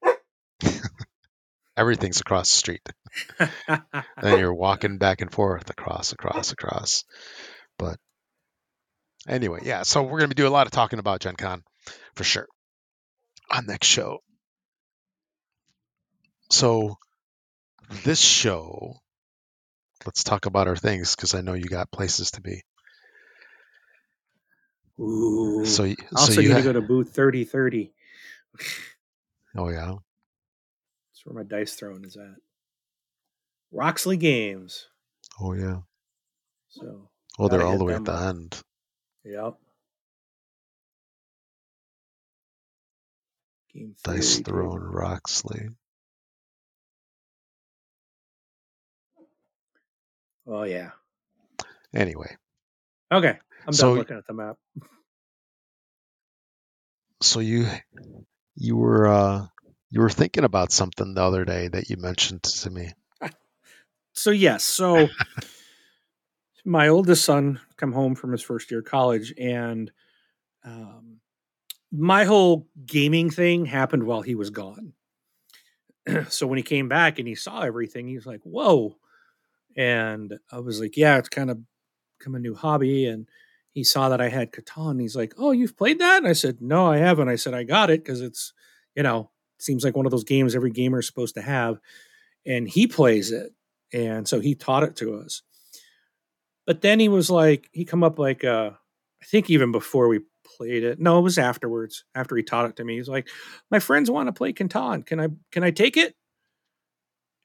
A: everything's across the street. then you're walking back and forth across, across, across. But anyway, yeah. So we're gonna be doing a lot of talking about Gen Con for sure on next show. So this show, let's talk about our things because I know you got places to be.
B: Ooh.
A: So, y- so
B: also,
A: you
B: need to go to booth thirty thirty.
A: Oh yeah,
B: That's where my Dice Throne is at. Roxley Games.
A: oh yeah.
B: So,
A: Well, they're all the way at the
B: up.
A: end.
B: yep. Game
A: Dice
B: theory
A: Throne,
B: table.
A: Roxley.
B: Oh yeah.
A: Anyway,
B: Okay, I'm
A: So-
B: done looking at the map.
A: so you you were uh you were thinking about something the other day that you mentioned to me.
B: So yes, so my oldest son come home from his first year of college, and um, my whole gaming thing happened while he was gone. so when he came back and he saw everything, he was like, "Whoa!" And I was like, "Yeah, it's kind of become a new hobby." And he saw that I had Catan. He's like, "Oh, you've played that?" And I said, "No, I haven't." I said, "I got it because it's, you know, seems like one of those games every gamer is supposed to have." And he plays it, and so he taught it to us. But then he was like, he come up like, uh, I think even before we played it. No, it was afterwards. After he taught it to me, he's like, "My friends want to play Catan. Can I? Can I take it?"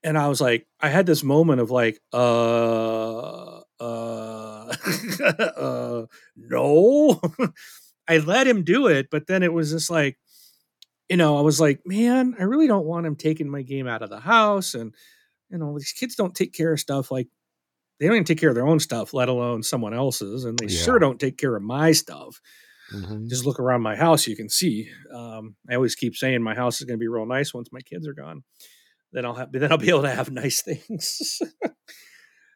B: And I was like, I had this moment of like, uh, uh, uh no. I let him do it, but then it was just like, you know, I was like, man, I really don't want him taking my game out of the house. And, you know, these kids don't take care of stuff like they don't even take care of their own stuff, let alone someone else's. And they
A: Yeah.
B: sure don't take care of my stuff.
A: Mhm.
B: Just look around my house, you can see. Um, I always keep saying my house is going to be real nice once my kids are gone. Then I'll have, then I'll be able to have nice things.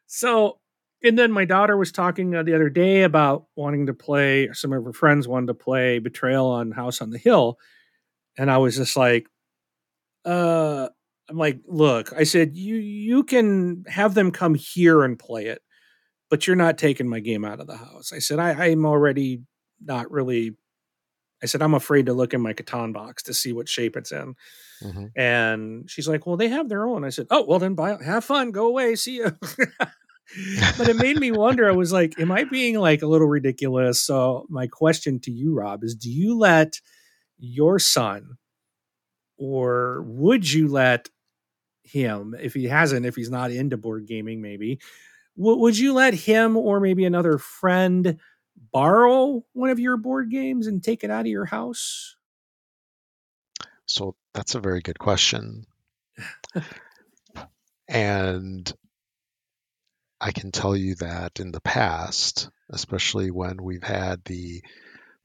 B: so, and then my daughter was talking uh, the other day about wanting to play. Some of her friends wanted to play Betrayal on House on the Hill, and I was just like, uh, I'm like, look, I said you you can have them come here and play it, but you're not taking my game out of the house. I said I, I'm already not really. I said I'm afraid to look in my Catan box to see what shape it's in.
A: Mhm.
B: And she's like, "Well, they have their own." I said, "Oh, well then, buy, have fun, go away, see you." but it made me wonder. I was like, "Am I being like a little ridiculous?" So my question to you, Rob, is: Do you let your son, or would you let him, if he hasn't, if he's not into board gaming, maybe, w- would you let him or maybe another friend borrow one of your board games and take it out of your house?
A: So that's a very good question. and I can tell you that in the past, especially when we've had the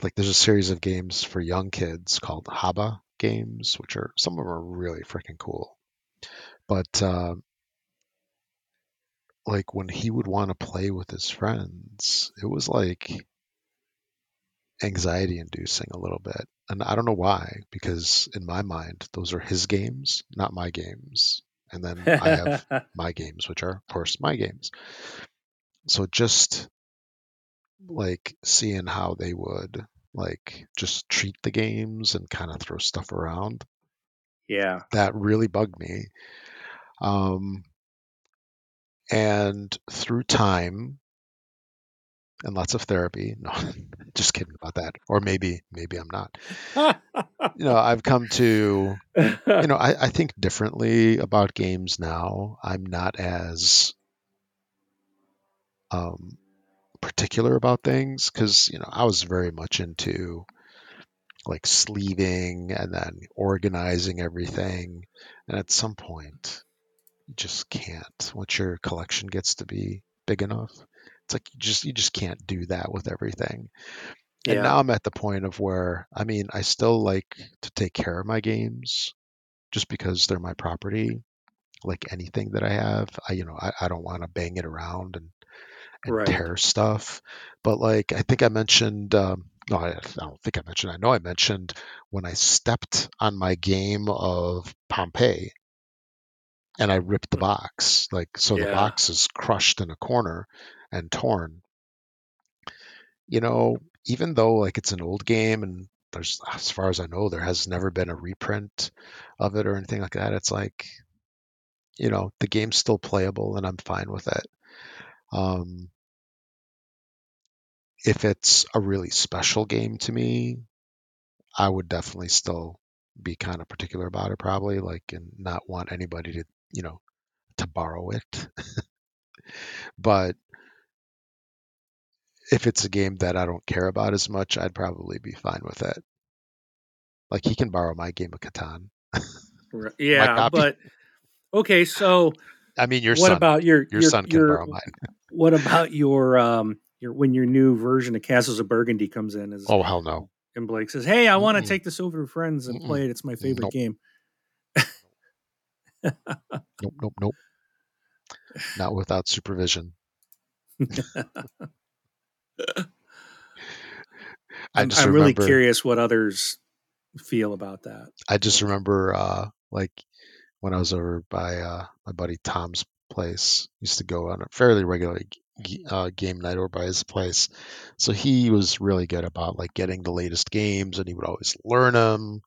A: like there's a series of games for young kids called Haba games, which are some of them are really freaking cool. But uh, like when he would want to play with his friends, it was like anxiety inducing a little bit. And I don't know why, because in my mind, those are his games, not my games. And then I have my games, which are, of course, my games. So just like seeing how they would like just treat the games and kind of throw stuff around,
B: yeah.
A: that really bugged me. Um, and through time and lots of therapy, no, just kidding about that. Or maybe, maybe I'm not. You know, I've come to you know, I, I think differently about games now. I'm not as um, particular about things because you know I was very much into like sleeving and then organizing everything, and at some point, you just can't. Once your collection gets to be big enough, it's like you just you just can't do that with everything. And
B: Yeah.
A: now I'm at the point of where I mean I still like to take care of my games just because they're my property. Like anything that I have, I you know I, I don't want to bang it around and and
B: Right.
A: tear stuff. But like I think I mentioned um, no, I, I don't think I mentioned. I know I mentioned when I stepped on my game of Pompeii and I ripped the box. Like so the box is crushed in a corner and torn. You know, even though like it's an old game and there's as far as I know there has never been a reprint of it or anything like that, it's like you know, the game's still playable and I'm fine with it. Um if it's a really special game to me, I would definitely still be kind of particular about it probably like and not want anybody to, you know, to borrow it. but if it's a game that I don't care about as much, I'd probably be fine with it. Like he can borrow my game of Catan.
B: Yeah, but okay. So
A: I mean, your
B: what
A: son,
B: about your
A: your
B: your,
A: son can
B: your-
A: borrow mine.
B: What about your um your when your new version of Castles of Burgundy comes in? Is
A: Oh hell no.
B: and Blake says, "Hey, I want to take this over to friends and
A: Mm-mm.
B: play it. It's my favorite
A: Nope.
B: game."
A: Nope, nope, nope. Not without supervision. I
B: I'm,
A: just
B: I'm really curious what others feel about that.
A: I just remember uh like when I was over by uh my buddy Tom's place, used to go on a fairly regular uh, game night over by his place. So he was really good about like getting the latest games and he would always learn them.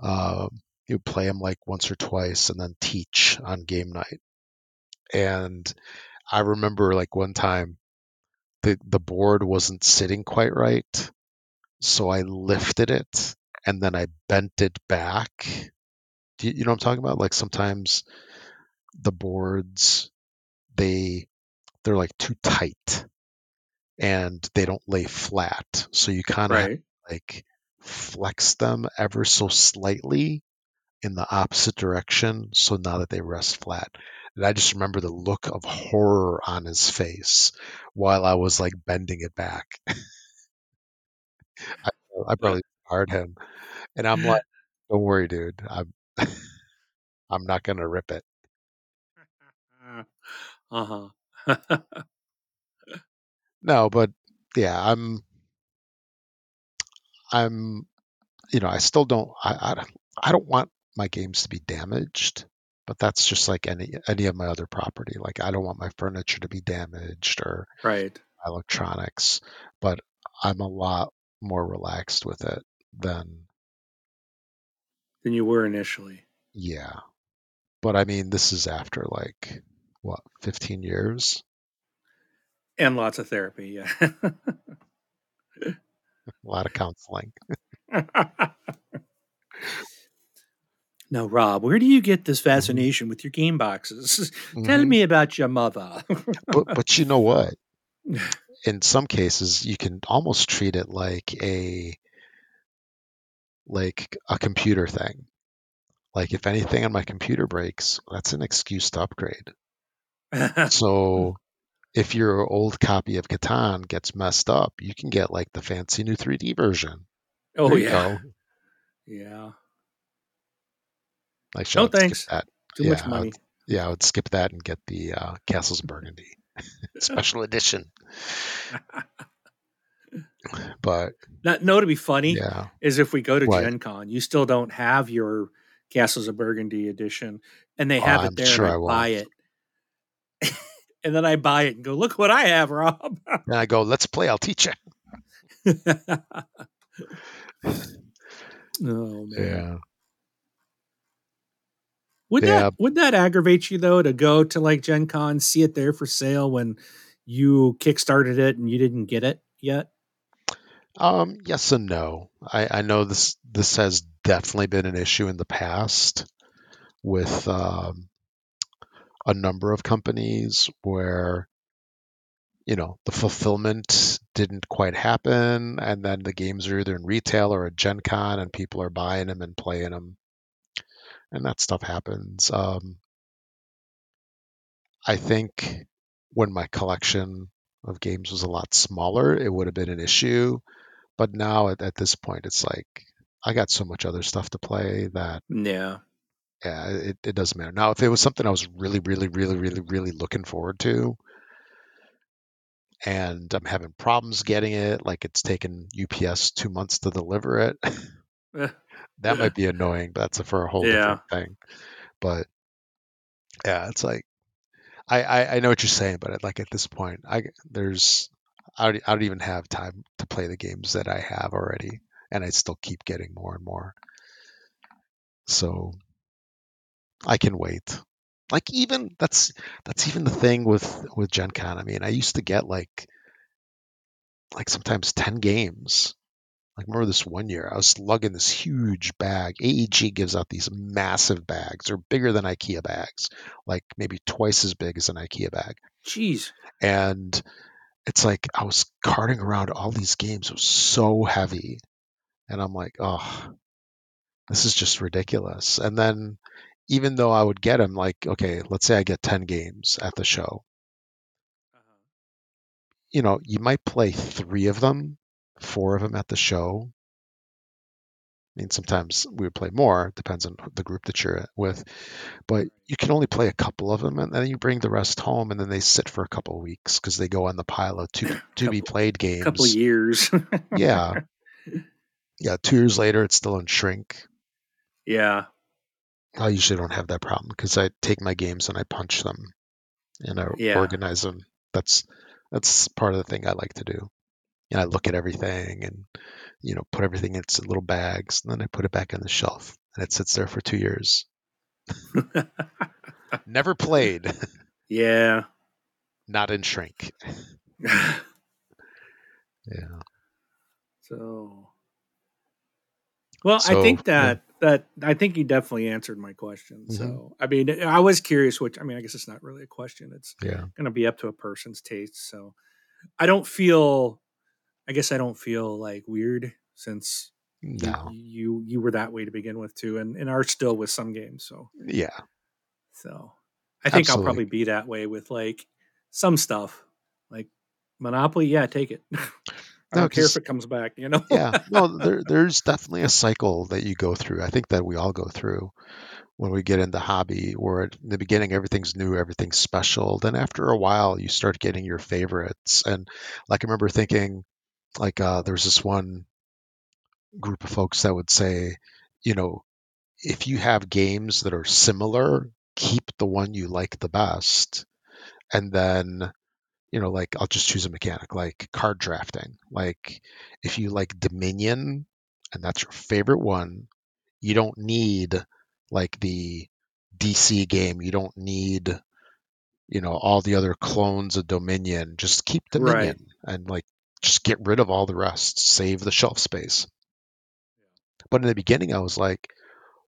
A: Um, he would play them like once or twice and then teach on game night. And I remember like one time the the board wasn't sitting quite right. So I lifted it and then I bent it back. Do you, you know what I'm talking about? Like sometimes the boards they they're like too tight and they don't lay flat. So you kind of
B: Right.
A: like flex them ever so slightly in the opposite direction so now that they rest flat. And I just remember the look of horror on his face while I was like bending it back. I, I probably scarred him. And I'm like, don't worry, dude. I'm I'm not gonna rip it.
B: Uh huh.
A: No, but yeah, I'm I'm you know, I still don't I I, I don't want my games to be damaged, but that's just like any any of my other property. Like I don't want my furniture to be damaged or
B: right.
A: electronics, but I'm a lot more relaxed with it than
B: Than you were initially.
A: yeah. But I mean, this is after like what, 15 years?
B: And lots of therapy. Yeah.
A: A lot of counseling.
B: now, Rob, where do you get this fascination with your game boxes? Tell
A: Mhm.
B: me about your mother.
A: but but you know what? In some cases, you can almost treat it like a like a computer thing. Like if anything on my computer breaks, that's an excuse to upgrade. So if your old copy of Catan gets messed up, you can get like the fancy new 3D version.
B: oh
A: There you
B: yeah, yeah.
A: Like,
B: No thanks.
A: That.
B: Too
A: Yeah,
B: much
A: I
B: money.
A: Yeah, I would skip that and get the uh, Castles of Burgundy special edition. But
B: Not, no, to be funny
A: yeah,
B: is if we go to
A: What?
B: Gen Con, you still don't have your Castles of Burgundy edition, and they
A: Oh,
B: have
A: I'm
B: it there,
A: sure
B: and I,
A: I
B: buy it. and then I buy it and go, look what I have, Rob.
A: and I go, let's play. I'll teach you.
B: oh man.
A: Yeah.
B: Would
A: Yeah.
B: that would that aggravate you though to go to like Gen Con, see it there for sale when you kickstarted it and you didn't get it yet?
A: Um, yes and no. I, I know this this has definitely been an issue in the past with um, a number of companies where you know the fulfillment didn't quite happen, and then the games are either in retail or at Gen Con, and people are buying them and playing them, and that stuff happens. Um, I think when my collection of games was a lot smaller, it would have been an issue. But now at, at this point, it's like I got so much other stuff to play that
B: Yeah.
A: yeah, it, it doesn't matter. Now, if it was something I was really, really, really, really, really looking forward to, and I'm having problems getting it. Like it's taken UPS two months to deliver it. that might be annoying. But that's for a whole
B: Yeah.
A: different thing. But yeah, it's like I, I I know what you're saying, but uh, like at this point, I there's I don't, I don't even have time to play the games that I have already, and I still keep getting more and more. So I can wait. Like even that's that's even the thing with with Gen Con. I mean, I used to get like like sometimes 10 games. Like remember this one year, I was lugging this huge bag. AEG gives out these massive bags. They're bigger than IKEA bags, like maybe twice as big as an IKEA bag.
B: Jeez.
A: And it's like I was carting around all these games. It was so heavy. And I'm like, oh, this is just ridiculous. And then even though I would get them, like, okay, let's say I get 10 games at the show, uh-huh. you know, you might play three of them, four of them at the show. I mean, sometimes we would play more, depends on the group that you're with, but you can only play a couple of them, and then you bring the rest home, and then they sit for a couple of weeks because they go on the pile of to, to be played games.
B: couple of years.
A: yeah, yeah. Two years later, it's still in shrink.
B: yeah.
A: I usually don't have that problem because I take my games and I punch them and I
B: Yeah.
A: organize them. That's that's part of the thing I like to do. And I look at everything and you know put everything in its little bags and then I put it back on the shelf and it sits there for two years. Never played,
B: yeah.
A: not in shrink. Yeah.
B: so well, I
A: So,
B: think
A: yeah.
B: that that I think you definitely answered my question.
A: Mhm.
B: So I mean, I was curious. Which I mean, I guess it's not really a question. It's
A: Yeah.
B: going to be up to a person's taste. So I don't feel. I guess I don't feel like weird since you-
A: No.
B: you you were that way to begin with too, and and are still with some games. So
A: Yeah.
B: So I think I'll probably be that way with like some stuff, like Monopoly. Yeah, take it. I
A: No,
B: don't care if it comes back. You know.
A: yeah no there, there's definitely a cycle that you go through i think that we all go through when we get into hobby where in the beginning everything's new everything's special then after a while you start getting your favorites and like i remember thinking like uh there's this one group of folks that would say you know if you have games that are similar keep the one you like the best. And then you know like i'll just choose a mechanic like card drafting. Like if you like dominion and that's your favorite one you don't need like the dc game. You don't need you know all the other clones of dominion. Just keep
B: Right.
A: dominion and like just get rid of all the rest save the shelf space. But in the beginning i was like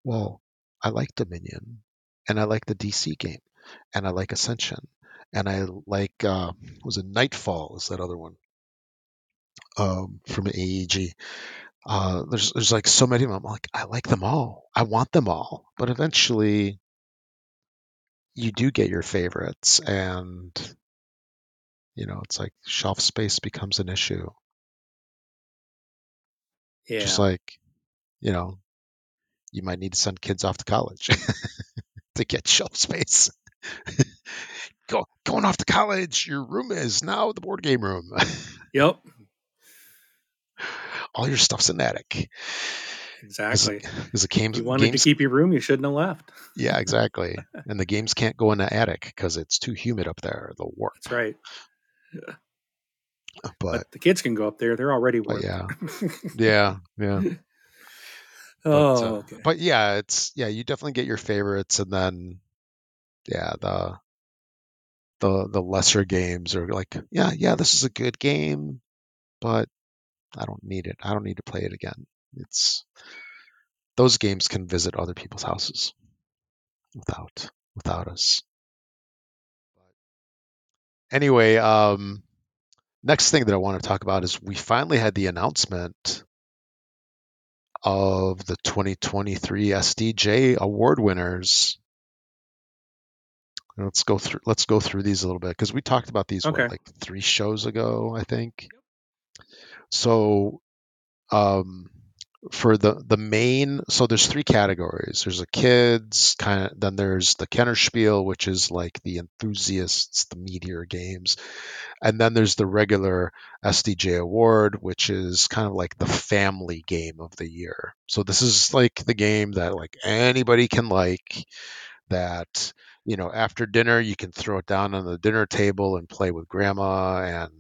A: well i like dominion and i like the dc game and i like ascension and i like uh was it nightfall is that other one? Um from aeg uh there's there's like so many of them i'm like i like them all. I want them all. But eventually you do get your favorites and you know it's like shelf space becomes an issue
B: Yeah.
A: just like you know you might need to send kids off to college to get shelf space Go, going off to college your room is now the board game room
B: yep.
A: all your stuff's in the attic
B: Exactly.
A: because the games,
B: You wanted
A: games
B: to keep your room. You shouldn't have left.
A: yeah exactly and the games can't go in the attic because it's too humid up there they'll warp
B: That's right.
A: but,
B: But the kids can go up there. They're already
A: but yeah. Yeah yeah.
B: Oh,
A: uh,
B: okay.
A: but yeah it's yeah you definitely get your favorites and then yeah the the the lesser games are like yeah yeah this is a good game but i don't need it. I don't need to play it again. It's those games can visit other people's houses without without us anyway um next thing that i want to talk about is we finally had the announcement of the 2023 SDJ award winners. Let's go through let's go through these a little bit because we talked about these what, like three shows ago, I think. So um for the the main so there's three categories. There's a kids kind of then there's the kennerspiel which is like the enthusiasts the meteor games. And then there's the regular sdj award which is kind of like the family game of the year. So this is like the game that like anybody can like that you know after dinner you can throw it down on the dinner table and play with grandma and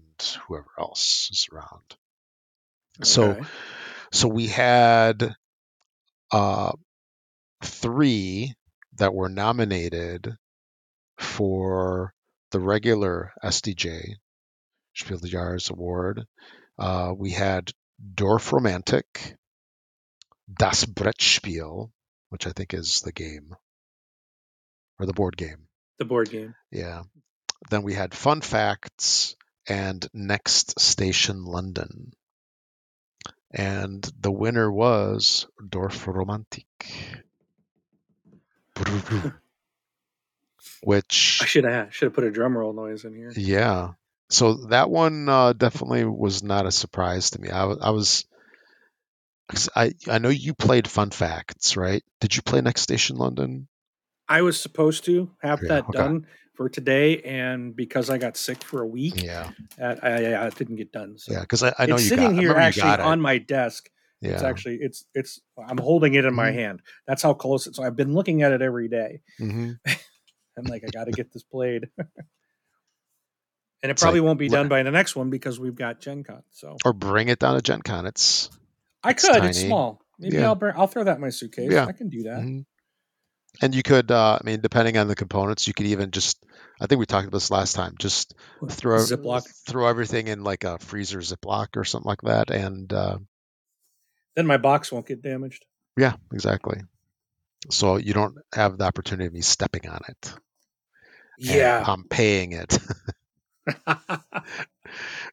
A: whoever else is around.
B: Okay.
A: so we had uh, three that were nominated for the regular SDJ Spiel des Jahres Award. Uh, we had Dorf Romantik, Das Brettspiel, which I think is the game or the board game.
B: the board game.
A: Yeah. Then we had Fun Facts and Next Station London. And the winner was Dorf Romantik. Which
B: I should have should have put a drum roll noise in here.
A: Yeah. So that one uh, definitely was not a surprise to me. I, wa- I was, 'cause I I know you played Fun Facts, right? Did you play Next Station London?
B: I was supposed to have
A: Yeah,
B: that
A: okay.
B: done for today, and because I got sick for a week,
A: Yeah,
B: uh, I, I, I didn't get done. So
A: yeah. Because I, I know
B: it's
A: you
B: sitting
A: got.
B: Here actually on my desk.
A: yeah.
B: It's actually it's it's I'm holding it in my
A: Mhm.
B: hand. That's how close it. So I've been looking at it every day.
A: hmm
B: I'm like, I got to get this played. and it probably
A: like,
B: won't be done by the next one because we've got Gen Con. So
A: Or bring it down to Gen Con. It's
B: I
A: it's
B: could. It's
A: tiny.
B: small. Maybe
A: Yeah.
B: I'll bring. I'll throw that in my suitcase.
A: Yeah.
B: I can do that.
A: mhm. And you could. Uh, I mean, depending on the components, you could even just. I think we talked about this last time. Just throw
B: Ziploc.
A: throw everything in like a freezer Ziploc or something like that, and uh,
B: Then my box won't get damaged.
A: Yeah, exactly. So you don't have the opportunity of me stepping on it.
B: Yeah.
A: I'm paying it.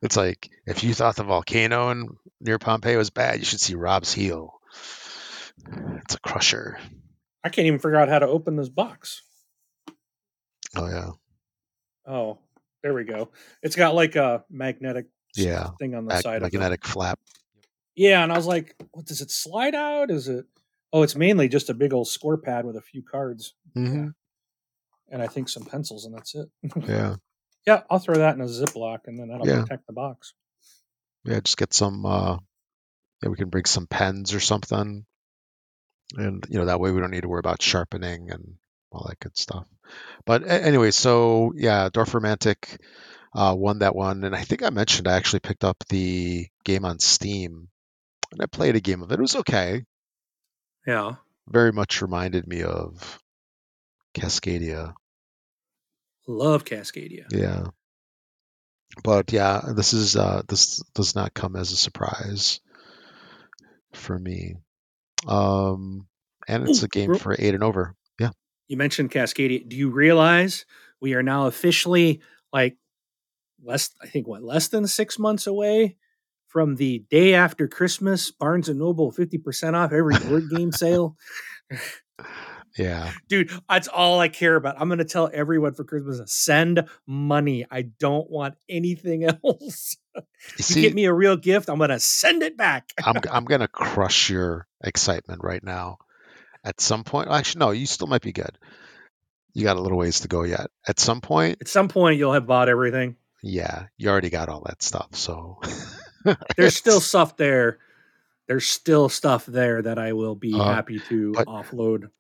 A: it's like if you thought the volcano in near Pompeii was bad, you should see Rob's heel. It's a crusher.
B: I can't even figure out how to open this box.
A: Oh yeah.
B: Oh, there we go. It's got like a magnetic
A: Yeah.
B: thing on the
A: Mag-
B: side of it.
A: magnetic flap.
B: Yeah, and I was like, what does it slide out? Is it Oh, it's mainly just a big old score pad with a few cards
A: hmm
B: and I think some pencils and that's it.
A: Yeah.
B: yeah, I'll throw that in a Ziploc and then that'll
A: Yeah.
B: protect the box.
A: Yeah. Just get some. uh Yeah, we can bring some pens or something, and you know that way we don't need to worry about sharpening and all that good stuff. But a- anyway, so yeah, Dorf Romantik uh, won that one, and I think I mentioned I actually picked up the game on Steam, and I played a game of it. It was okay.
B: Yeah.
A: Very much reminded me of Cascadia.
B: Love Cascadia.
A: Yeah. But yeah, this is uh, this does not come as a surprise for me. Um, and it's
B: Ooh,
A: a game for eight and over. Yeah.
B: You mentioned Cascadia. Do you realize we are now officially like less I think what less than 6 months away from the day after Christmas Barnes and Noble 50% off every board game sale?
A: Yeah.
B: Dude, that's all I care about. I'm going to tell everyone for Christmas send money. I don't want anything else.
A: You
B: You
A: see,
B: get me a real gift, I'm going to send it back.
A: I'm I'm gonna crush your excitement right now. At some point, actually, no, you still might be good. You got a little ways to go yet. At some point,
B: At some point you'll have bought everything.
A: yeah, you already got all that stuff. So
B: There's still stuff there. There's still stuff there that I will be
A: Uh,
B: happy to
A: but-
B: offload.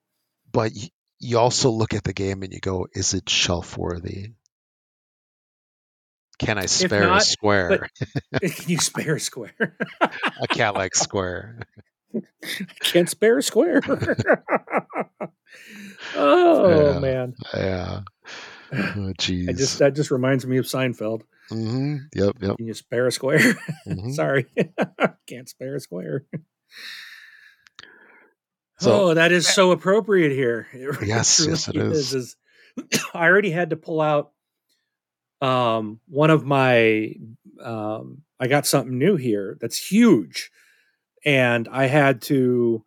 A: But you also look at the game and you go, is it shelf worthy? Can I spare a square?
B: Can you spare a square?
A: a cat like square.
B: Can't spare a square. oh
A: Yeah.
B: man.
A: Yeah. Oh, jeez.
B: I just that just reminds me of Seinfeld.
A: hmm Yep. Yep.
B: Can you spare a square?
A: mhm.
B: Sorry. Can't spare a square.
A: So-
B: oh, that is so appropriate here. It
A: Yes,
B: truly
A: yes, it is.
B: is. I already had to pull out um, one of my. Um, I got something new here that's huge, and I had to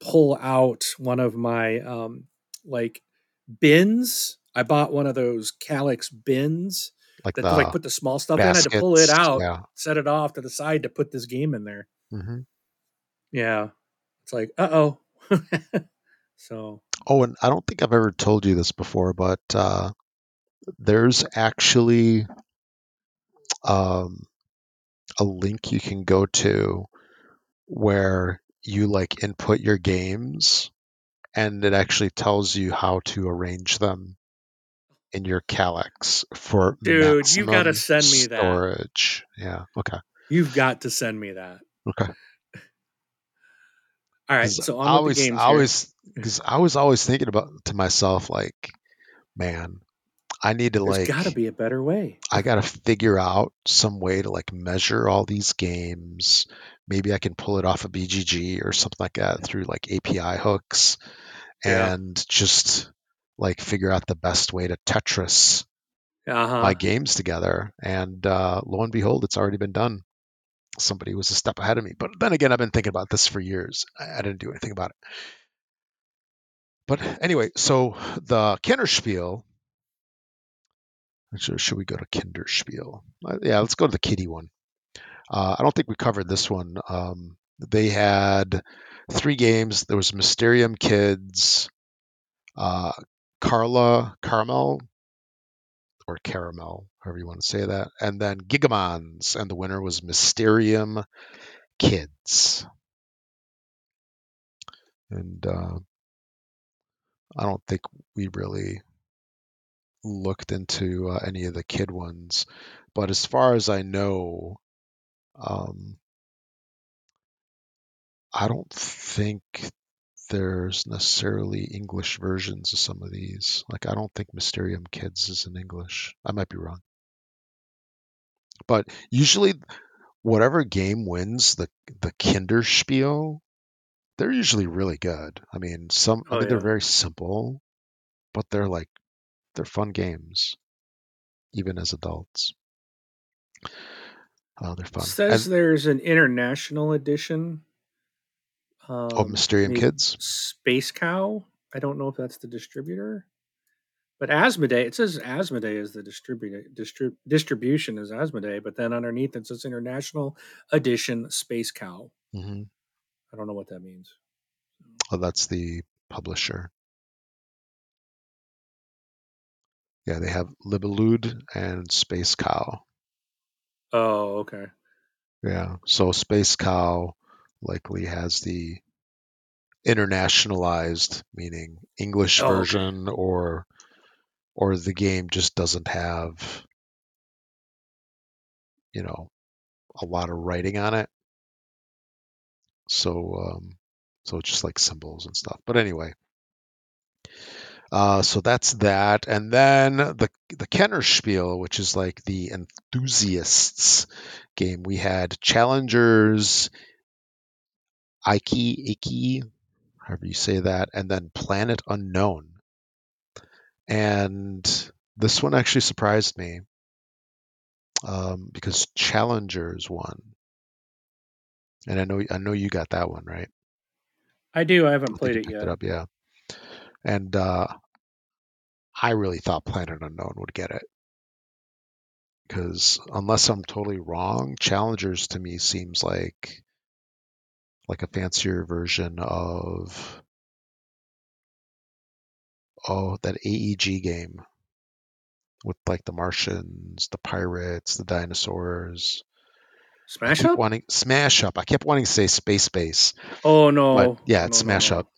B: pull out one of my um, like bins. I bought one of those Kallax bins
A: Like
B: that
A: the
B: like put the small stuff in. I had to pull it out,
A: Yeah.
B: set it off to the side to put this game in there.
A: hmm
B: Yeah. It's like, uh oh. so
A: Oh, and I don't think I've ever told you this before, but uh, there's actually um, a link you can go to where you like input your games and it actually tells you how to arrange them in your Kallax for
B: Dude, you gotta send me that.
A: storage. Yeah. Okay.
B: you've got to send me that.
A: Okay.
B: All right. So
A: I always,
B: games
A: I always, because I was always thinking about to myself like, man, I need to
B: There's
A: like,
B: got to be a better way.
A: I got to figure out some way to like measure all these games. Maybe I can pull it off of BGG or something like that through like API hooks
B: Yeah.
A: and just like figure out the best way to Tetris
B: Uh huh.
A: my games together. And uh, lo and behold, it's already been done. Somebody was a step ahead of me. But then again, I've been thinking about this for years. I, I didn't do anything about it. But anyway, so the Kinderspiel. Should, should we go to Kinderspiel? Uh, yeah, let's go to the kitty one. Uh, I don't think we covered this one. Um, they had three games. There was Mysterium Kids, uh, Carla Caramel, or Caramel, however you want to say that, and then Gigamons, and the winner was Mysterium Kids. And uh, I don't think we really looked into uh, any of the kid ones, but as far as I know, um, I don't think there's necessarily English versions of some of these. Like, I don't think Mysterium Kids is in English. I might be wrong. But usually, whatever game wins the the Kinderspiel, they're usually really good. I mean, some I
B: Oh,
A: mean they're
B: yeah.
A: very simple, but they're like they're fun games, even as adults. Uh, they're fun.
B: It says
A: And-
B: there's an international edition. Um,
A: oh, Mysterium
B: maybe
A: Kids.
B: Space Cow. I don't know if that's the distributor. But Asmodee, it says Asmodee is the distributor. Distrib- distribution is Asmodee, but then underneath it says International Edition Space Cow.
A: hmm
B: I don't know what that means.
A: Oh, that's the publisher. Yeah, they have Libellud and Space Cow.
B: Oh, okay.
A: Yeah, so Space Cow likely has the internationalized, meaning English
B: Oh, okay.
A: version, or or the game just doesn't have, you know, a lot of writing on it. So um, so it's just like symbols and stuff. But anyway, uh, so that's that, and then the the Kennerspiel which is like the enthusiasts game. We had challengers, Iki Iki, however you say that, and then Planet Unknown. And this one actually surprised me um, because Challengers won, and I know I know you got that one right.
B: I do. I
A: I
B: haven't
A: think
B: played it yet.
A: up, yeah. And uh, I really thought Planet Unknown would get it because unless I'm totally wrong, Challengers to me seems like like a fancier version of oh that AEG game with like the Martians, the pirates, the dinosaurs.
B: Smash Up?
A: wanting Smash Up. I kept wanting to say Space Base,
B: Oh no.
A: but yeah, it's
B: no,
A: Smash
B: no.
A: Up.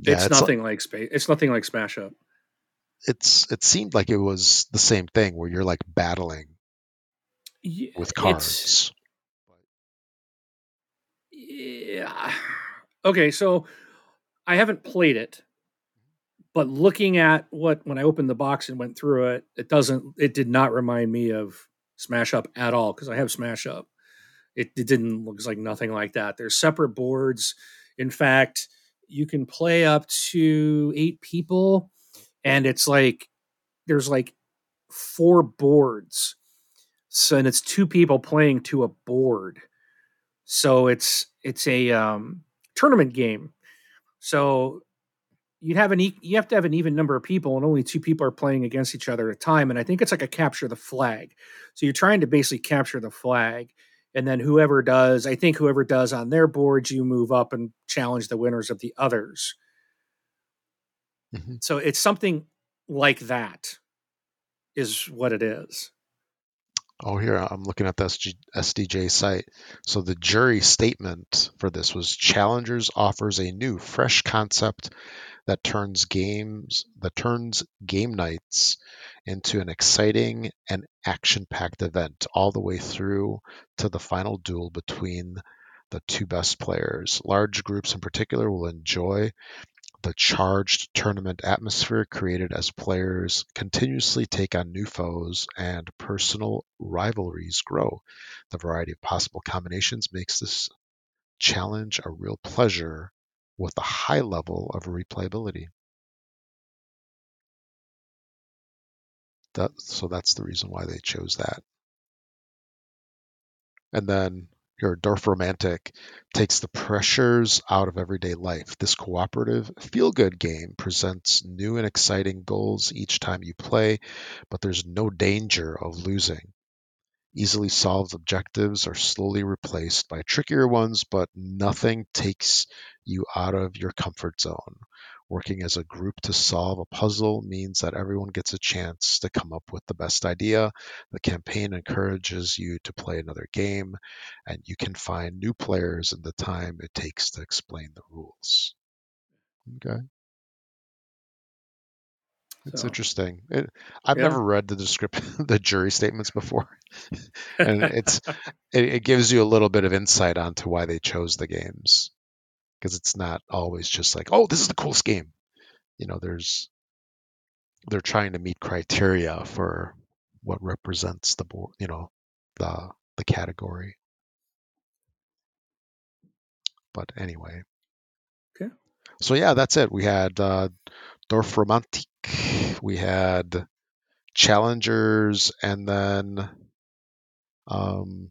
A: Yeah,
B: it's,
A: it's,
B: nothing like space. It's nothing like Smash Up.
A: it's it seemed like it was the same thing where you're like battling
B: Yeah,
A: with cards.
B: Yeah. Okay, so I haven't played it, but looking at what when I opened the box and went through it, it doesn't. It did not remind me of Smash Up at all because I have Smash Up. It, it didn't looks like nothing like that. There's separate boards. In fact, you can play up to eight people, and it's like there's like four boards. So and it's two people playing to a board. So it's it's a um, tournament game. So you have an e- you have to have an even number of people, and only two people are playing against each other at a time. And I think it's like a capture the flag. So you're trying to basically capture the flag, and then whoever does, I think whoever does on their boards, you move up and challenge the winners of the others.
A: Mhm.
B: So it's something like that, is what it is.
A: Oh, here I'm looking at the SDJ site. So the jury statement for this was Challengers offers a new, fresh concept that turns games that turns game nights into an exciting and action-packed event all the way through to the final duel between the two best players. Large groups in particular will enjoy the charged tournament atmosphere created as players continuously take on new foes and personal rivalries grow. The variety of possible combinations makes this challenge a real pleasure with a high level of replayability. That, so that's the reason why they chose that. And then your Dorf Romantik takes the pressures out of everyday life. This cooperative, feel good game presents new and exciting goals each time you play, but there's no danger of losing. Easily solved objectives are slowly replaced by trickier ones, but nothing takes you out of your comfort zone. Working as a group to solve a puzzle means that everyone gets a chance to come up with the best idea. The campaign encourages you to play another game, and you can find new players in the time it takes to explain the rules. Okay. It's
B: So,
A: interesting. It, I've
B: Yeah.
A: never read the description, the jury statements before, and it's it, it gives you a little bit of insight onto why they chose the games, because it's not always just like, oh, this is the coolest game. You know, there's they're trying to meet criteria for what represents the board, you know, the the category. But anyway.
B: Okay.
A: So yeah, that's it. We had uh, Dorf Romantik, we had Challengers, and then um,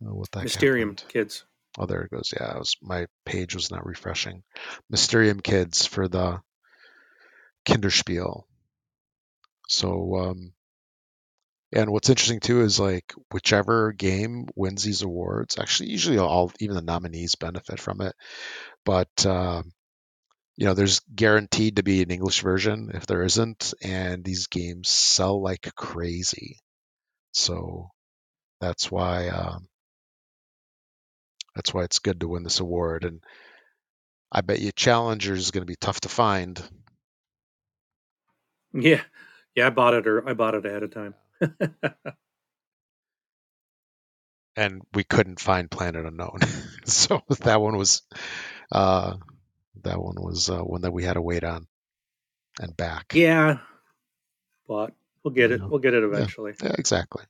A: what the heck
B: Mysterium
A: happened?
B: kids.
A: Oh, there it goes. Yeah, it was, my page was not refreshing. Mysterium Kids for the Kinderspiel. So, um, and what's interesting too is like whichever game wins these awards, actually, usually all even the nominees benefit from it. But um, you know, there's guaranteed to be an English version if there isn't, and these games sell like crazy. So that's why um, that's why it's good to win this award. And I bet you Challenger is going to be tough to find.
B: Yeah. Yeah, I bought it or I bought it ahead of time.
A: and we couldn't find Planet Unknown. so that one was uh, that one was uh, one that we had to wait on and back.
B: yeah. But we'll get it.
A: Yeah.
B: We'll get it eventually.
A: Yeah, exactly.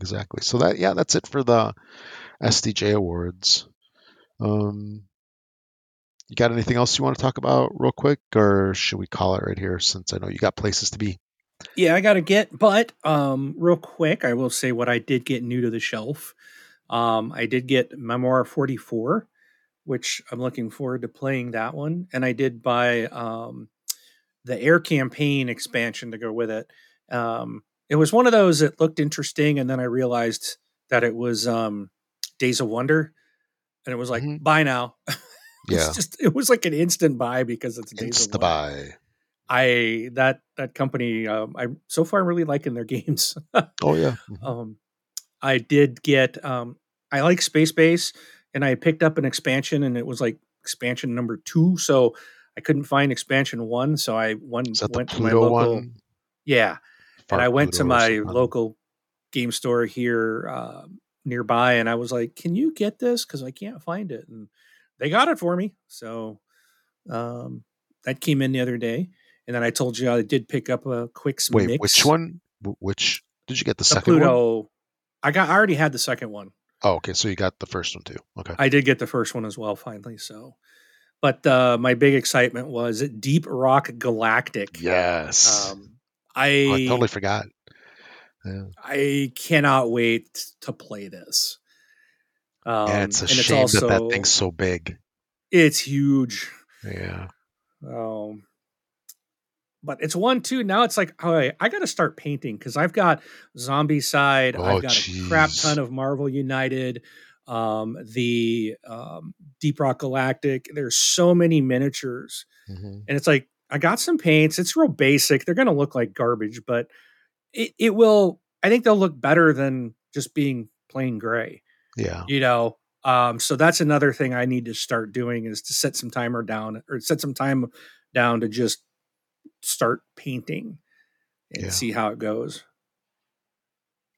A: Exactly. So that yeah, that's it for the SDJ awards. Um, you got anything else you want to talk about real quick, or should we call it right here? Since I know you got places to be.
B: Yeah, I got to get, but um, real quick, I will say what I did get new to the shelf. Um, I did get Memoir 44, which I'm looking forward to playing that one. And I did buy um, the Air Campaign expansion to go with it. Um, it was one of those that looked interesting, and then I realized that it was um, Days of Wonder, and it was like,
A: Mhm.
B: buy now.
A: Yeah,
B: It's just it was like an instant buy because it's Days of
A: insta
B: Wonder.
A: buy.
B: I that that company um, I so far I'm really liking their games.
A: Oh yeah. Mhm.
B: um, I did get um, I like Space Base, and I picked up an expansion, and it was like expansion number two, so I couldn't find expansion one, so I one went to my local
A: one?
B: yeah, and I went to
A: Pluto or
B: my local game store here uh, nearby, and I was like, "Can you get this? Because I can't find it." And they got it for me, so um, that came in the other day. And then I told you I did pick up a Qwixx
A: Wait,
B: Mixx.
A: which one? Which did you get? The,
B: The
A: second one?
B: Pluto. I got. I already had the second one.
A: Oh, okay. So you got the first one too. Okay.
B: I did get the first one as well, finally. So, but uh, my big excitement was Deep Rock Galactic.
A: Yes.
B: Um, I
A: oh, I totally forgot. Yeah.
B: I cannot wait to play this. Um,
A: yeah, it's a
B: and
A: shame
B: it's also
A: that that thing's so big.
B: it's huge.
A: Yeah.
B: Um, but it's one two now. It's like, all right, I got to start painting because I've got Zombicide,
A: Oh,
B: I've got a crap ton of Marvel United, um, the um, Deep Rock Galactic. There's so many miniatures,
A: Mhm.
B: and it's like I got some paints. It's real basic. They're gonna look like garbage, but it it will. I think they'll look better than just being plain gray
A: Yeah.
B: you know um so that's another thing i need to start doing is to set some timer down or set some time down to just start painting and
A: Yeah.
B: see how it goes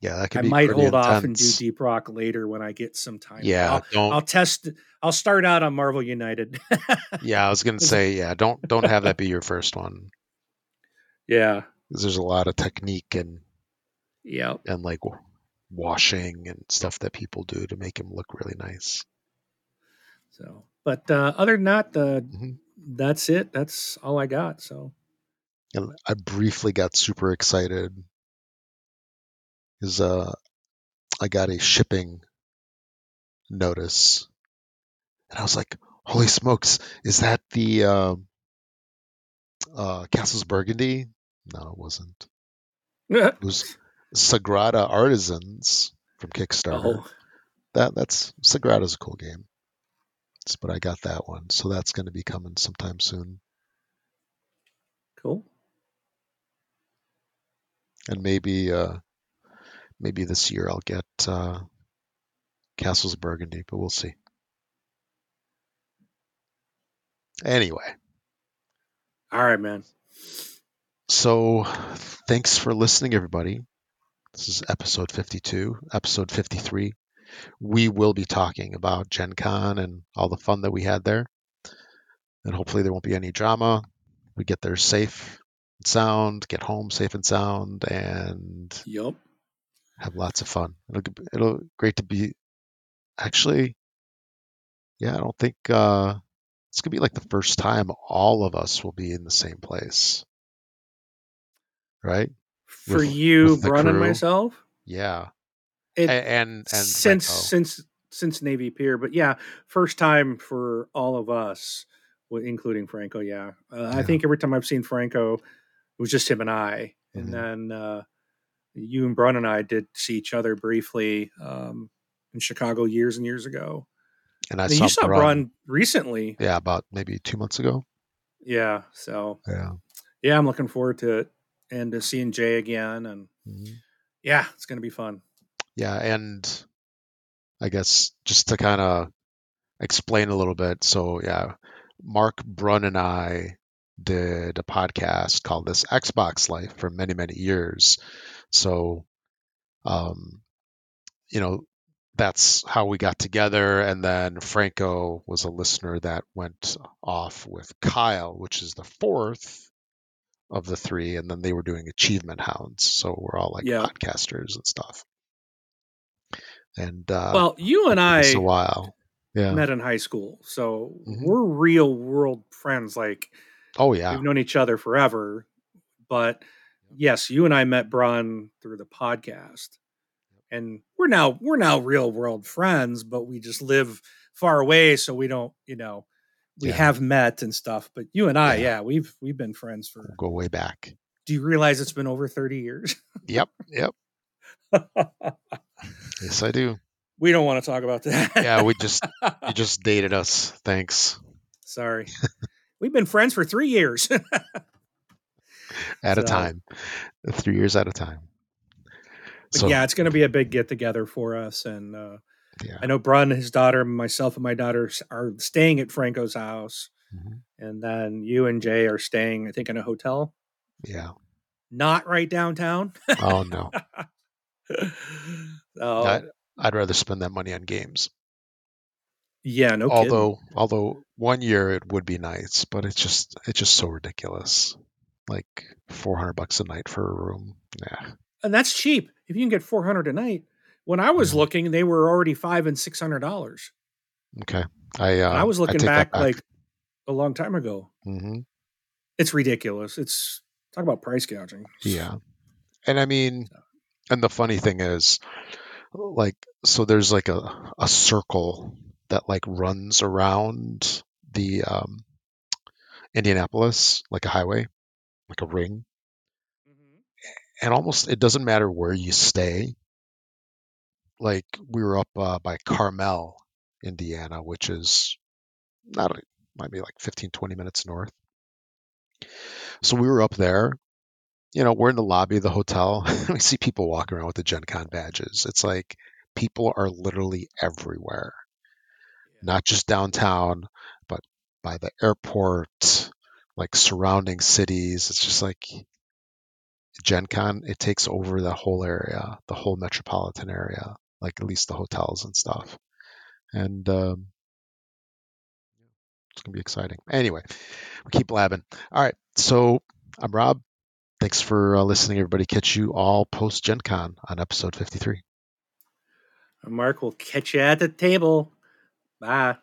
A: Yeah. That could
B: i might hold off and do deep rock later when i get some time
A: Yeah.
B: i'll,
A: don't.
B: I'll test i'll start out on marvel united
A: yeah. I was gonna say. Yeah. Don't don't have that be your first one.
B: yeah
A: 'cause there's a lot of technique and
B: yeah
A: and like washing and stuff that people do to make him look really nice.
B: so but uh other than that the
A: Mhm.
B: that's it that's all i got so
A: And I briefly got super excited because uh, I got a shipping notice, and I was like, "Holy smokes! Is that the um uh, Castles Burgundy?" No, it wasn't. It was Sagrada Artisans from Kickstarter.
B: oh
A: That that's Sagrada's a cool game, S- but I got that one, so that's going to be coming sometime soon,
B: cool
A: and maybe uh, maybe this year I'll get uh, Castles of Burgundy, but we'll see. Anyway,
B: all right man
A: so thanks for listening, everybody. This is episode 52, episode 53. We will be talking about Gen Con and all the fun that we had there. And hopefully there won't be any drama. We get there safe and sound, get home safe and sound, and
B: yup
A: have lots of fun. It'll it'll great to be actually yeah, I don't think uh it's gonna be like the first time all of us will be in the same place. Right?
B: for
A: With-
B: you
A: with
B: Brun and myself
A: Yeah.
B: it,
A: A- and and
B: since
A: Franco.
B: since since Navy Pier, but yeah, first time for all of us, including Franco. Yeah, uh, I think every time I've seen Franco, it was just him and I,
A: Mhm.
B: and then uh, you and Brun and I did see each other briefly um, in Chicago years and years ago.
A: and I
B: And
A: saw,
B: you saw
A: Brun,
B: Brun recently,
A: yeah, about maybe two months ago.
B: yeah. So
A: Yeah.
B: yeah, I'm looking forward to it and to seeing Jay again, and
A: Mhm.
B: yeah, it's gonna be fun.
A: Yeah, and I guess just to kind of explain a little bit. So yeah, Mark Brun and I did a podcast called This Xbox Life for many many years. So, um, you know, that's how we got together. And then Franco was a listener that went off with Kyle, which is the fourth of the three, and then they were doing Achievement Hounds. So we're all like
B: Yeah.
A: podcasters and stuff. And uh,
B: well, you and I
A: while. Yeah.
B: met in high school, so
A: Mhm.
B: we're real world friends. Like
A: Oh yeah.
B: we've known each other forever. But yes, you and I met Brun through the podcast, and we're now we're now real world friends. But we just live far away, so we don't, you know, we
A: Yeah.
B: have met and stuff. But you and I,
A: Yeah.
B: yeah, we've we've been friends for.
A: Go way back.
B: Do you realize it's been over thirty years?
A: Yep. Yep. Yes, I do.
B: we don't want to talk about that.
A: Yeah, we just you just dated us. Thanks.
B: Sorry. We've been friends for three years.
A: At a time. Three years at a time.
B: But
A: So
B: yeah, it's going to be a big get together for us. And uh,
A: yeah.
B: I know Brun, and his daughter, myself, and my daughter are staying at Franco's house.
A: Mhm.
B: And then you and Jay are staying, I think, in a hotel,
A: Yeah.
B: not right downtown.
A: Oh no.
B: oh,
A: I, I'd rather spend that money on games.
B: yeah, no kidding.
A: although although one year it would be nice, but it's just it's just so ridiculous. Like four hundred bucks a night for a room. Yeah.
B: And that's cheap. If you can get 400 a night. When I was
A: Mhm.
B: looking, they were already five and $600.
A: Okay. I uh,
B: I was looking
A: take that
B: back, like a long time ago.
A: hmm
B: It's ridiculous. It's talk about price gouging.
A: Yeah. And I mean, and the funny thing is, like, so there's like a, a circle that like runs around the um, Indianapolis, like a highway. like a ring. Mm-hmm. And almost it doesn't matter where you stay. Like we were up uh, by Carmel, Indiana, which is not might be like 15, 20 minutes north. So we were up there. You know, we're in the lobby of the hotel. we see people walking around with the Gen Con badges. It's like people are literally everywhere, yeah. not just downtown, but by the airport, like surrounding cities. It's just like Gen Con, it takes over the whole area, the whole metropolitan area, like at least the hotels and stuff. And um, it's to be exciting. Anyway, we keep blabbing. All right. So I'm Rob. Thanks for uh, listening, everybody. Catch you all post Gen Con on episode 53.
B: Mark will catch you at the table. Bye.